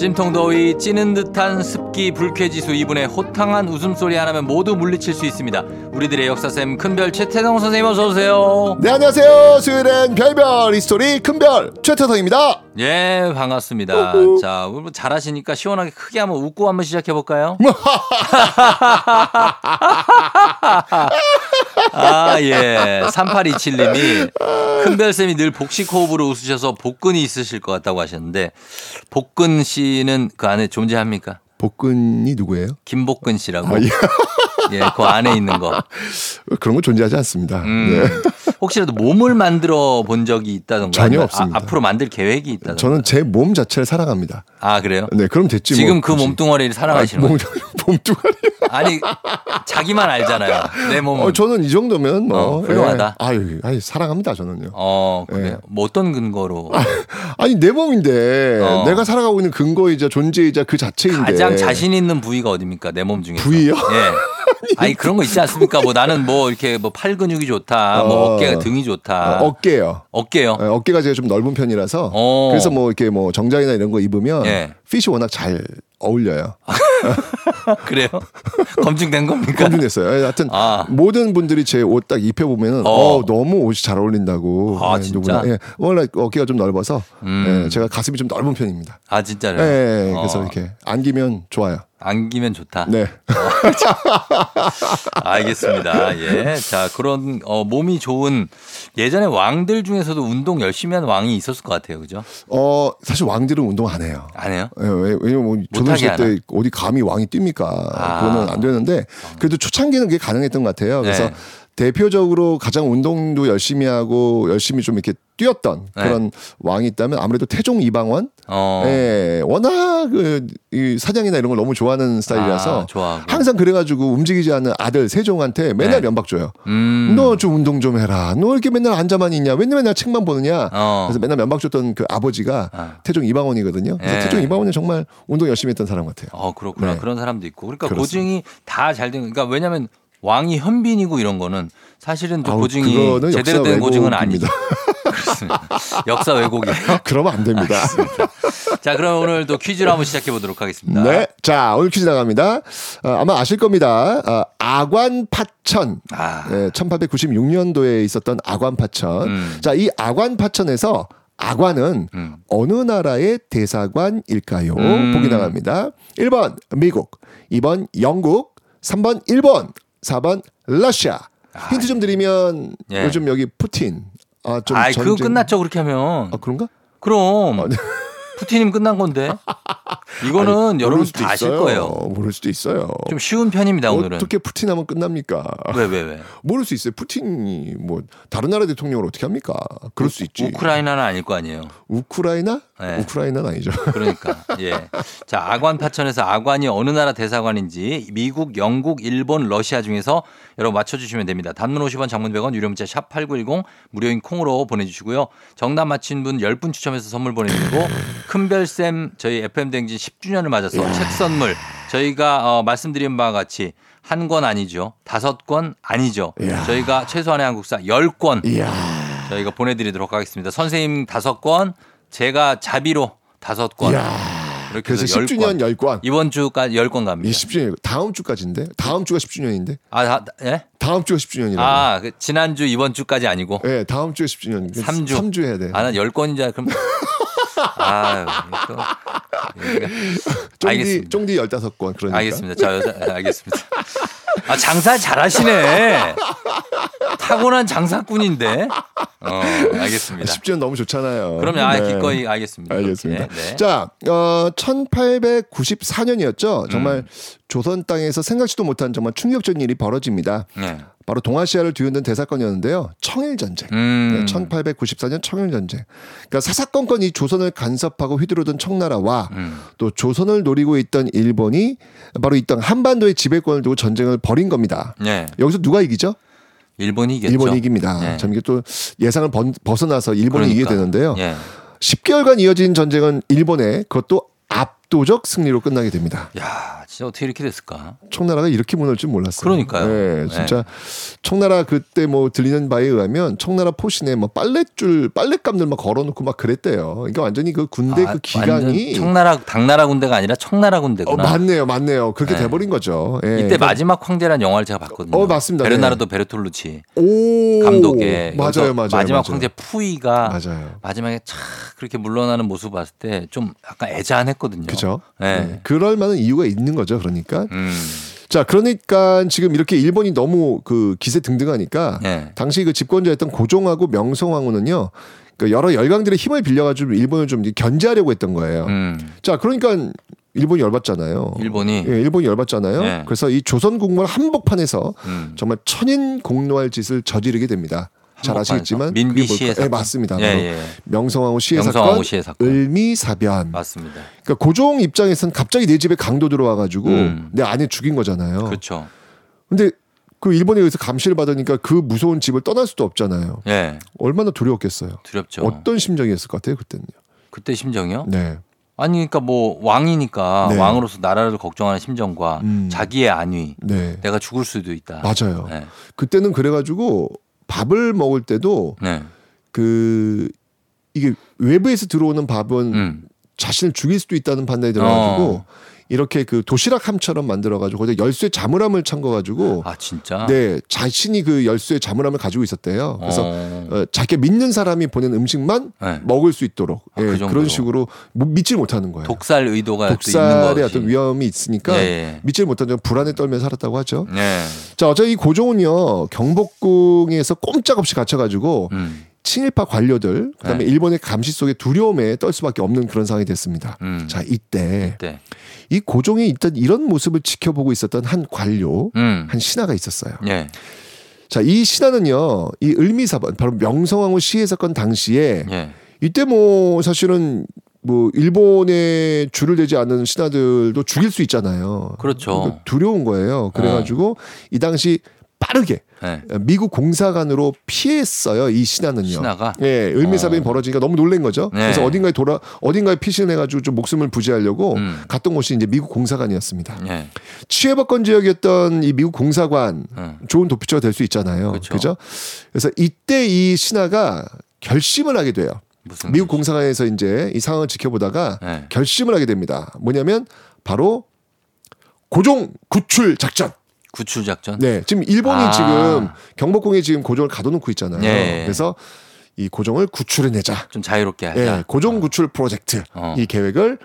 찜통 더위 찌는 듯한 습기 불쾌지수 이분의 호탕한 웃음소리 하나면 모두 물리칠 수 있습니다. 우리들의 역사쌤 큰별 최태성 선생님 어서 오세요. 네 안녕하세요 수요일엔 별별 히스토리 큰별 최태성입니다 예 반갑습니다. 자, 뭐 잘하시니까 시원하게 크게 한번 웃고 한번 시작해 볼까요? 아, 예. 3827님이 큰별쌤이 늘 복식 호흡으로 웃으셔서 복근이 있으실 것 같다고 하셨는데 복근 씨는 그 안에 존재합니까? 복근이 누구예요? 김복근 씨라고. 아, 예. 예, 그 안에 있는 거. 그런 건 존재하지 않습니다. 음, 네. 혹시라도 몸을 만들어 본 적이 있다던가 전혀 없습니다. 아, 앞으로 만들 계획이 있다던가. 저는 제 몸 자체를 사랑합니다. 아, 그래요? 네, 그럼 됐지. 지금 뭐, 그 굳이. 몸뚱어리를 사랑하시는 아, 몸, 거죠? 몸뚱아리. 아니, 자기만 알잖아요. 내 몸은. 어, 저는 이 정도면 뭐 어, 훌륭하다. 예. 아유, 아유, 사랑합니다 저는요. 어, 그래요? 예. 뭐 어떤 근거로? 아니 내 몸인데 어. 내가 살아가고 있는 근거이자 존재이자 그 자체인데 가장 자신 있는 부위가 어딥니까? 내 몸 중에서. 부위요? 예. 아니 그런 거 있지 않습니까? 뭐 나는 뭐 이렇게 뭐 팔 근육이 좋다, 뭐 어. 어깨가 등이 좋다. 어, 어깨요. 어깨요. 예, 어깨가 제가 좀 넓은 편이라서 어. 그래서 뭐 이렇게 뭐 정장이나 이런 거 입으면 예. 핏이 워낙 잘 어울려요. 그래요? 검증된 겁니까? 검증됐어요. 예, 하여튼 아. 모든 분들이 제 옷 딱 입혀 보면은 어. 어. 너무 옷이 잘 어울린다고. 아, 예, 진짜? 예, 원래 어깨가 좀 넓어서 음. 예, 제가 가슴이 좀 넓은 편입니다. 아 진짜요? 예, 그래서 어. 이렇게 안기면 좋아요. 안기면 좋다. 네. 알겠습니다. 예. 자, 그런 어, 몸이 좋은 예전에 왕들 중에서도 운동 열심히 한 왕이 있었을 것 같아요. 그죠? 어, 사실 왕들은 운동 안 해요. 안 해요? 예, 왜, 왜냐면 뭐 조선시대 때 어디 감히 왕이 뜁니까? 아. 그거는 안 되는데 그래도 초창기는 그게 가능했던 것 같아요. 그래서 네. 대표적으로 가장 운동도 열심히 하고 열심히 좀 이렇게 뛰었던 네. 그런 왕이 있다면 아무래도 태종 이방원. 어. 예, 워낙 그, 이 사냥이나 이런 걸 너무 좋아하는 스타일이라서 아. 항상 그래가지고 움직이지 않는 아들 세종한테 맨날 네. 면박 줘요. 음. 너좀 운동 좀 해라. 너 이렇게 맨날 앉아만 있냐? 맨날 맨날 책만 보느냐? 어. 그래서 맨날 면박 줬던 그 아버지가 아. 태종 이방원이거든요. 그래서 예. 태종 이방원은 정말 운동 열심히 했던 사람 같아요. 어, 그렇구나. 네. 그런 사람도 있고. 그러니까 그렇습니다. 고증이 다 잘 된, 그러니까 왜냐면 왕이 현빈이고 이런 거는 사실은 또 아우, 고증이 제대로 된 고증은. 왜곡입니다. 그렇습니다. 역사 왜곡이에요. 그러면 안 됩니다. 자, 그럼 오늘 또 퀴즈를 한번 시작해 보도록 하겠습니다. 네. 자, 오늘 퀴즈 나갑니다. 어, 아마 아실 겁니다. 어, 아관파천. 아. 네, 1896년도에 있었던 아관파천. 음. 자, 이 아관파천에서 아관은 음. 어느 나라의 대사관일까요? 음. 보기 나갑니다. 1번 미국, 2번 영국, 3번 일본, 4번 러시아. 힌트 좀 드리면 아, 예. 요즘 여기 푸틴. 아, 좀 아이, 그거 전쟁- 끝났죠. 그렇게 하면. 아, 그런가? 그럼. 아, 네. 푸틴이면 끝난 건데. 이거는 아니, 여러분 다 아실 있어요. 거예요. 모를 수도 있어요. 좀 쉬운 편입니다, 오늘은. 어떻게 푸틴 하면 끝납니까? 왜, 왜, 왜? 모를 수 있어요. 푸틴이 뭐 다른 나라 대통령을 어떻게 합니까? 그럴 수 있지. 우크라이나는 아닐 거 아니에요. 우크라이나? 네. 우크라이나는 아니죠. 그러니까 예. 자 아관 파천에서 아관이 어느 나라 대사관인지 미국, 영국, 일본, 러시아 중에서 여러분 맞춰주시면 됩니다. 단문 50원, 장문 100원, 유료 문자 샵 #8910 무료인 콩으로 보내주시고요. 정답 맞힌 분 10분 추첨해서 선물 보내드리고 큰별쌤 저희 FM 댕진 10주년을 맞아서 책 선물 저희가 어, 말씀드린 바와 같이 한 권 아니죠. 다섯 권 아니죠. 이야. 저희가 최소한의 한국사 10권 이야. 저희가 보내드리도록 하겠습니다. 선생님 다섯 권, 제가 자비로 다섯 권. 그래서 해서 10주년 10권. 10권. 이번 주까지 열권이 갑니다. 10주년 다음 주까지인데 다음 주가 10주년인데 아, 다, 예? 다음 주가 10주년이라고. 아, 그 지난주 이번 주까지 아니고. 네, 다음 주에 10주년. 삼 주. 3주 해야 돼. 아, 난열 권인 줄 알- 그럼. 아, 또. 쫑디 알겠습니다. 쫑디 15권 그러니까. 알겠습니다. 아, 알겠습니다. 아, 장사 잘하시네. 타고난 장사꾼인데. 어, 알겠습니다. 10주년 너무 좋잖아요. 그럼요. 아, 네. 기꺼이 알겠습니다. 알겠습니다. 네, 네. 자, 어, 1894년이었죠. 정말 음. 조선 땅에서 생각지도 못한 정말 충격적인 일이 벌어집니다. 네. 바로 동아시아를 뒤흔든 대사건이었는데요. 청일 전쟁. 음. 네, 1894년 청일 전쟁. 그러니까 사사건건 이 조선을 간섭하고 휘두르던 청나라와 음. 또 조선을 노리고 있던 일본이 바로 이땅 한반도의 지배권을 두고 전쟁을 벌인 겁니다. 네. 여기서 누가 이기죠? 일본이 이겼죠. 일본이 이깁니다. 네. 참 이게 또 예상을 번- 벗어나서 일본이 이기게 그러니까. 되는데요. 예. 10개월간 이어진 전쟁은 일본의 그것도 압도적 승리로 끝나게 됩니다. 야, 진짜 어떻게 이렇게 됐을까? 청나라가 이렇게 무너질 줄 몰랐어요. 그러니까요. 네, 네. 진짜 청나라 그때 뭐 들리는 바에 의하면 청나라 포신에 뭐 빨랫줄 빨랫감들 막 걸어놓고 막 그랬대요. 그러니까 완전히 그 군대 아, 그 기간이 청나라 당나라 군대가 아니라 청나라 어, 군대구나. 맞네요, 맞네요. 그렇게 네. 돼버린 거죠. 예, 이때 그러니까- 마지막 황제란 영화를 제가 봤거든요. 어, 맞습니다. 베르나르도 베르톨루치 오 감독의 맞아요, 맞아요. 마지막 맞아요. 황제 푸이가 맞아요. 마지막에 촥 그렇게 물러나는 모습 봤을 때 좀 약간 애잔했거든요. 그죠? 네. 네. 그럴 만한 이유가 있는 거죠. 그러니까 음. 자, 그러니까 지금 이렇게 일본이 너무 그 기세 등등하니까 예. 당시 그 집권자였던 고종하고 명성황후는요. 그 여러 열강들의 힘을 빌려가지고 일본을 좀 견제하려고 했던 거예요. 음. 자, 그러니까 일본이 열받잖아요. 일본이 예, 일본이 열받잖아요. 네. 그래서 이 조선국문 한복판에서 음. 정말 천인 공노할 짓을 저지르게 됩니다. 잘? 아시겠지만 민비 그게 뭘까- 시해 예. 맞습니다. 예, 예. 명성황후 명성황후 사건, 시해 사건. 을미 사변. 맞습니다. 그러니까 고종 입장에서는 갑자기 내 집에 강도 들어와가지고 음. 내 아내 죽인 거잖아요. 그렇죠. 근데 그 일본에 의해서 감시를 받으니까 그 무서운 집을 떠날 수도 없잖아요. 예. 얼마나 두려웠겠어요. 두렵죠. 어떤 심정이었을 것 같아요 그때는요. 그때 심정이요? 네. 아니 그러니까 뭐 왕이니까 네. 왕으로서 나라를 걱정하는 심정과 음. 자기의 안위 네. 내가 죽을 수도 있다. 맞아요. 네. 그때는 그래가지고 밥을 먹을 때도 네. 그 이게 외부에서 들어오는 밥은 음. 자신을 죽일 수도 있다는 판단이 들어가지고 어. 이렇게 그 도시락함처럼 만들어가지고 거기다 열쇠 자물함을 참궈가지고 아 진짜. 네 자신이 그 열쇠 자물함을 가지고 있었대요. 그래서 어. 어, 자기 믿는 사람이 보낸 음식만 네. 먹을 수 있도록 아, 예, 그. 그런 식으로 뭐 믿질 못하는 거예요. 독살 의도가 독살의. 어떤 위험이 있으니까 예, 예. 믿질 못하는 불안에 떨며 살았다고 하죠. 네. 자, 어차피 이 고종은요 경복궁에서 꼼짝없이 갇혀가지고 음. 친일파 관료들 그다음에 네. 일본의 감시 속에 두려움에 떨 수밖에 없는 그런 상황이 됐습니다. 음. 자, 이때 네. 이 고종이 일단 이런 모습을 지켜보고 있었던 한 관료, 음. 한 신하가 있었어요. 예. 자, 이 신하는요, 이 을미사번, 바로 명성황후 시해 사건 당시에 예. 이때 뭐 사실은 뭐 일본에 줄을 대지 않는 신하들도 죽일 수 있잖아요. 그렇죠. 그러니까 두려운 거예요. 그래가지고 이 당시 빠르게 네. 미국 공사관으로 피했어요. 이 신하는요. 신하가? 예, 을미사변이 어. 벌어지니까 너무 놀란 거죠. 네. 그래서 어딘가에 돌아 어딘가에 피신해가지고 좀 목숨을 부지하려고 음. 갔던 곳이 이제 미국 공사관이었습니다. 예. 치해법권 지역이었던 이 미국 공사관 음. 좋은 도피처가 될 수 있잖아요. 그렇죠. 그죠? 그래서 이때 이 신하가 결심을 하게 돼요. 무슨 미국 공사관에서 이제 이 상황을 지켜보다가 네. 결심을 하게 됩니다. 뭐냐면 바로 고종 구출 작전. 구출 작전. 네, 지금 일본이 아. 지금 경복궁에 지금 고종을 가둬놓고 있잖아요. 예. 그래서 이 고종을 구출해내자. 좀 자유롭게 하자. 예, 고종 구출 프로젝트 어. 이 계획을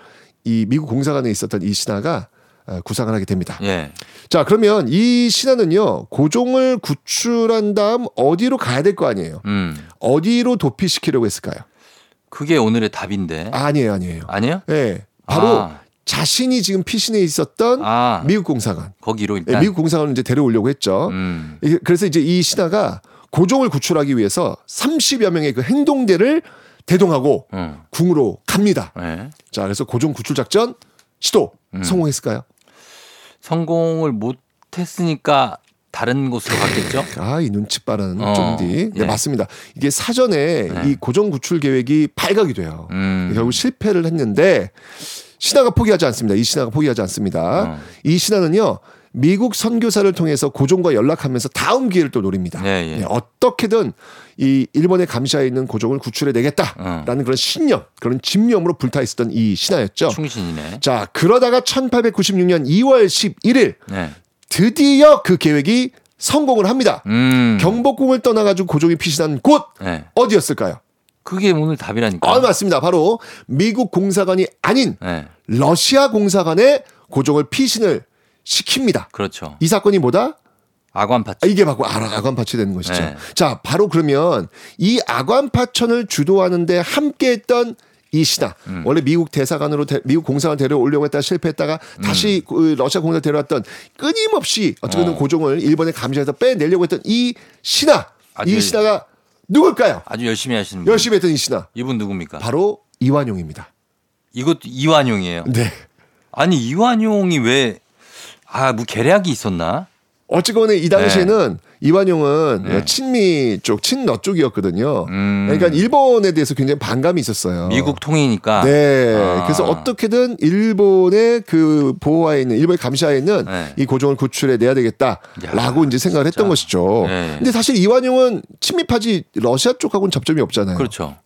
이 미국 공사관에 있었던 이 신하가 어, 구상을 하게 됩니다. 예. 자, 그러면 이 신하는요, 고종을 구출한 다음 어디로 가야 될 거 아니에요? 음. 어디로 도피시키려고 했을까요? 그게 오늘의 답인데. 아니에요, 아니에요. 아니에요? 예, 바로 아. 자신이 지금 피신해 있었던 아. 미국 공사관. 거기로 예, 일단. 미국 공사관을 이제 데려오려고 했죠. 음. 그래서 이제 이 신하가 고종을 구출하기 위해서 30여 명의 그 행동대를 대동하고 음. 궁으로 갑니다. 예. 자, 그래서 고종 구출 작전 시도 음. 성공했을까요? 성공을 못 했으니까 다른 곳으로 갔겠죠? 아, 이 눈치 빠른 어, 쫑디. 네, 예. 맞습니다. 이게 사전에 네. 이 고종 구출 계획이 발각이 돼요. 음. 결국 실패를 했는데 신하가 포기하지 않습니다. 이 신하가 포기하지 않습니다. 어. 이 신하는요. 미국 선교사를 통해서 고종과 연락하면서 다음 기회를 또 노립니다. 예, 예. 네, 어떻게든 이 일본의 감시하에 있는 고종을 구출해 내겠다라는 그런 신념, 그런 집념으로 불타 있었던 이 신하였죠. 충신이네. 자, 그러다가 1896년 2월 11일 네. 드디어 그 계획이 성공을 합니다. 음. 경복궁을 떠나가지고 고종이 피신한 곳 네. 어디였을까요? 그게 오늘 답이라니까. 아, 맞습니다. 바로 미국 공사관이 아닌 네. 러시아 공사관에 고종을 피신을 시킵니다. 그렇죠. 이 사건이 뭐다? 아관파츠. 아, 이게 바로 아- 아관파츠 되는 것이죠. 네. 자, 바로 그러면 이 아관파천을 주도하는데 함께했던 이 신하 음. 원래 미국 대사관으로 데- 미국 공사관 데려오려고 했다 실패했다가 다시 그 러시아 공사 데려왔던 끊임없이 어떻게든 어. 고종을 일본의 감시에서 빼내려고 했던 이 신하 아주 이 신하가 누굴까요? 아주 열심히 하시는 분. 열심히 했던 이 신하 이분 누굽니까? 바로 이완용입니다. 이것도 이완용이에요. 네. 아니 이완용이 왜 아, 뭐 계략이 있었나? 어쨌거나 이 당시에는 이완용은 네. 친미 쪽, 친러 쪽이었거든요. 음. 그러니까 일본에 대해서 굉장히 반감이 있었어요. 미국 통이니까. 네. 아. 그래서 어떻게든 일본의 그 보호하에 있는 일본의 감시하에 있는 네. 이 고종을 구출해 내야 되겠다라고 이제 생각을 했던 것이죠. 네. 근데 사실 이완용은 친미파지 러시아 쪽하고는 접점이 없잖아요. 그렇죠.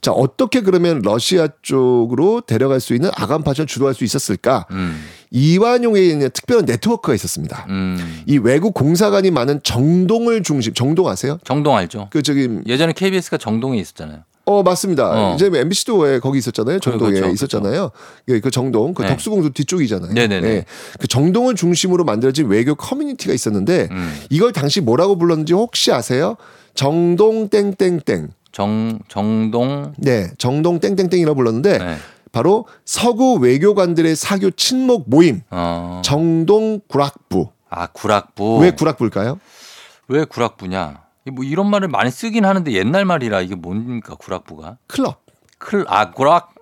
자, 어떻게 그러면 러시아 쪽으로 데려갈 수 있는 아간파전을 주도할 수 있었을까? 음. 이완용에 있는 특별한 네트워크가 있었습니다. 음. 이 외국 공사관이 많은 정동을 중심, 정동 아세요? 정동 알죠? 그 저기 예전에 KBS가 정동에 있었잖아요. 어 맞습니다. 어. 이제 MBC도 왜 거기 있었잖아요. 정동에 그렇죠, 있었잖아요. 예, 그 정동, 그 네. 덕수궁도 뒤쪽이잖아요. 네네네. 예, 그 정동을 중심으로 만들어진 외교 커뮤니티가 있었는데 음. 이걸 당시 뭐라고 불렀는지 혹시 아세요? 정동 땡땡땡. 정 정동 네, 정동 땡땡땡이라고 불렀는데 네. 바로 서구 외교관들의 사교 친목 모임 어. 정동 구락부. 아 구락부. 왜 구락부일까요? 왜 구락부냐? 이뭐 이런 말을 많이 쓰긴 하는데 옛날 말이라 이게 뭡니까 구락부가? 클럽. 클, 아 구락.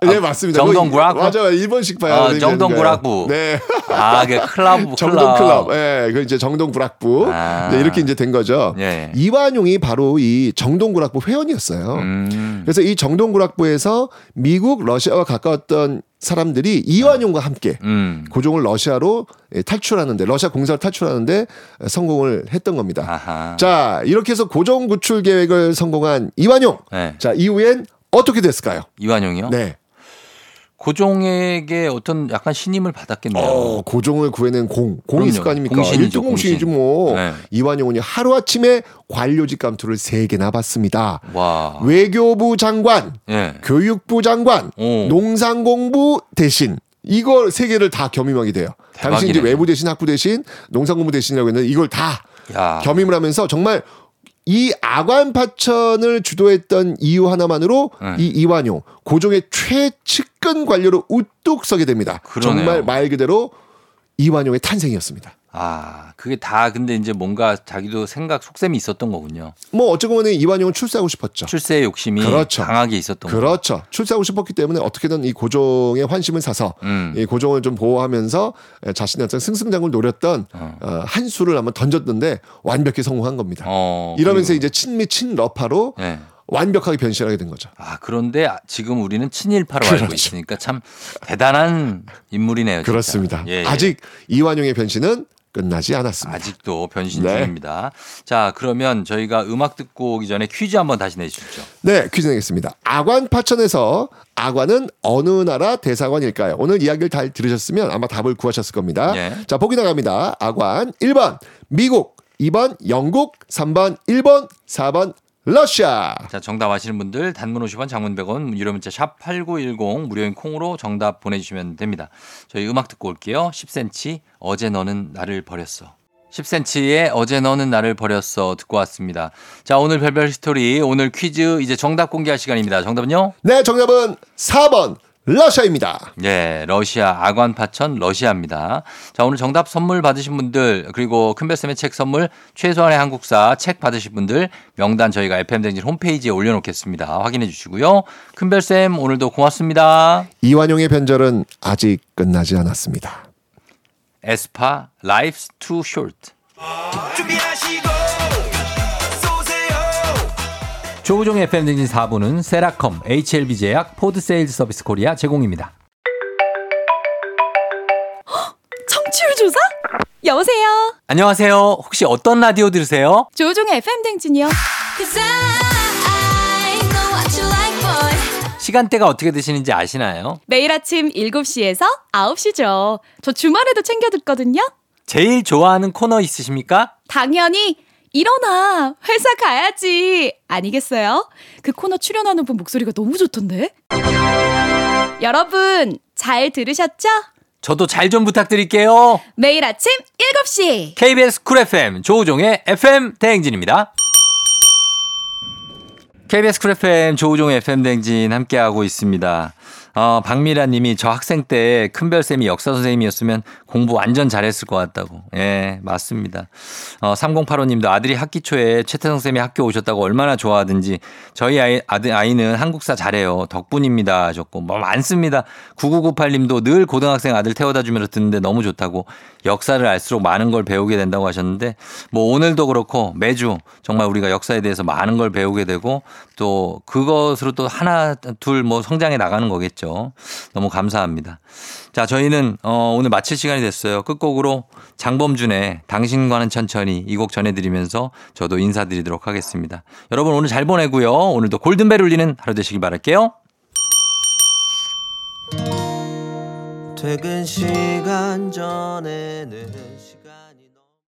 네 아, 맞습니다. 정동 구락부. 맞아요. 일본식 봐요. 아, 정동 구락부. 네. 아, 그 클럽 정동 클럽. 예, 그 이제 정동 구락부. 아. 네, 이렇게 이제 된 거죠. 예. 이완용이 바로 이 정동 구락부 회원이었어요. 음. 그래서 이 정동 구락부에서 미국, 러시아와 가까웠던 사람들이 이완용과 함께 음. 고종을 러시아로 예, 탈출하는데 러시아 공사를 탈출하는데 성공을 했던 겁니다. 아하. 자, 이렇게 해서 고종 구출 계획을 성공한 이완용. 네. 자, 이후엔 어떻게 됐을까요? 이완용이요? 네. 고종에게 어떤 약간 신임을 받았겠네요. 어, 고종을 구해낸 공. 공이 그럼요. 있을 거 아닙니까? 공신이죠, 1등 공신이지 공신. 뭐. 네. 이완용은요, 하루 아침에 관료직 감투를 세 개나 받습니다. 와. 외교부 장관, 예. 교육부 장관, 오. 농산공부 대신. 이걸 세 개를 다 겸임하게 돼요. 당시 이제 대박이네. 외부 대신, 학부 대신, 농산공부 대신이라고 했는데 이걸 다 야. 겸임을 하면서 정말 이 아관 파천을 주도했던 이유 하나만으로 네. 이 이완용 고종의 최측근 관료로 우뚝 서게 됩니다. 그러네요. 정말 말 그대로 이완용의 탄생이었습니다. 아, 그게 다 근데 이제 뭔가 자기도 생각 속셈이 있었던 거군요. 뭐 어쩌면 이완용은 출세하고 싶었죠. 출세의 욕심이 그렇죠. 강하게 있었던 거죠. 그렇죠. 출세하고 싶었기 때문에 어떻게든 이 고종의 환심을 사서 음. 이 고종을 좀 보호하면서 자신의 어떤 승승장구를 노렸던 어. 어, 한 수를 한번 던졌는데 완벽히 성공한 겁니다. 어, 이러면서 이제 친미 친러파로 네. 완벽하게 변신하게 된 거죠. 아, 그런데 아, 지금 우리는 친일파로 알고 그렇죠. 있으니까 참 대단한 인물이네요. 진짜. 그렇습니다. 예, 예. 아직 이완용의 변신은 끝나지 않았습니다. 아직도 변신 네. 중입니다. 자, 그러면 저희가 음악 듣고 오기 전에 퀴즈 한번 다시 내주시죠. 네, 퀴즈 내겠습니다. 아관 파천에서 아관은 어느 나라 대사관일까요? 오늘 이야기를 잘 들으셨으면 아마 답을 구하셨을 겁니다. 예. 자, 보기 나갑니다. 아관 1번 미국, 2번 영국, 3번 일본, 4번 러시아. 자, 정답 아시는 분들 단문 50원, 장문 100원, 유료 문자 샵 8910 무료인 콩으로 정답 보내 주시면 됩니다. 저희 음악 듣고 올게요. 10cm 어제 너는 나를 버렸어. 10cm의 어제 너는 나를 버렸어 듣고 왔습니다. 자, 오늘 별별 스토리 오늘 퀴즈 이제 정답 공개할 시간입니다. 정답은요? 네, 정답은 4번 러시아입니다. 네, 러시아 아관 파천 러시아입니다. 자, 오늘 정답 선물 받으신 분들 그리고 큰별쌤의 책 선물 최소한의 한국사 책 받으신 분들 명단 저희가 FM 댕진 홈페이지에 올려놓겠습니다. 확인해 주시고요. 큰별쌤 오늘도 고맙습니다. 이완용의 변절은 아직 끝나지 않았습니다. 에스파 Life's Too Short. 조우종 FM 댕진 4부는 세라컴, HLB 제약, 포드 세일즈 서비스 코리아 제공입니다. 청취율 조사? 여보세요. 안녕하세요. 혹시 어떤 라디오 들으세요? 조종의 FM 댕진이요. Cause I know what you like, boy. 시간대가 어떻게 되시는지 아시나요? 매일 아침 7시에서 9시죠. 저 주말에도 챙겨 듣거든요. 제일 좋아하는 코너 있으십니까? 당연히 일어나 회사 가야지 아니겠어요? 그 코너 출연하는 분 목소리가 너무 좋던데. 여러분 잘 들으셨죠? 저도 잘 좀 부탁드릴게요. 매일 아침 7시 KBS 쿨 FM 조우종의 FM 대행진입니다. KBS 쿨 FM 조우종의 FM 대행진 함께하고 있습니다. 어, 박미라 님이 저 학생 때 큰별쌤이 역사 선생님이었으면 공부 완전 잘했을 것 같다고. 예, 맞습니다. 어, 3085 님도 아들이 학기 초에 최태성 쌤이 학교 오셨다고 얼마나 좋아하든지 저희 아이, 아들, 아이는 한국사 잘해요. 덕분입니다. 하셨고. 뭐 많습니다. 9998 님도 늘 고등학생 아들 태워다 주면서 듣는데 너무 좋다고 역사를 알수록 많은 걸 배우게 된다고 하셨는데 뭐 오늘도 그렇고 매주 정말 우리가 역사에 대해서 많은 걸 배우게 되고 또 그것으로 또 하나 둘 뭐 성장해 나가는 거겠죠. 너무 감사합니다. 자, 저희는 어 오늘 마칠 시간이 됐어요. 끝곡으로 장범준의 당신과는 천천히 이 곡 전해드리면서 저도 인사드리도록 하겠습니다. 여러분 오늘 잘 보내고요. 오늘도 골든벨 울리는 하루 되시길 바랄게요. 퇴근 시간 전에는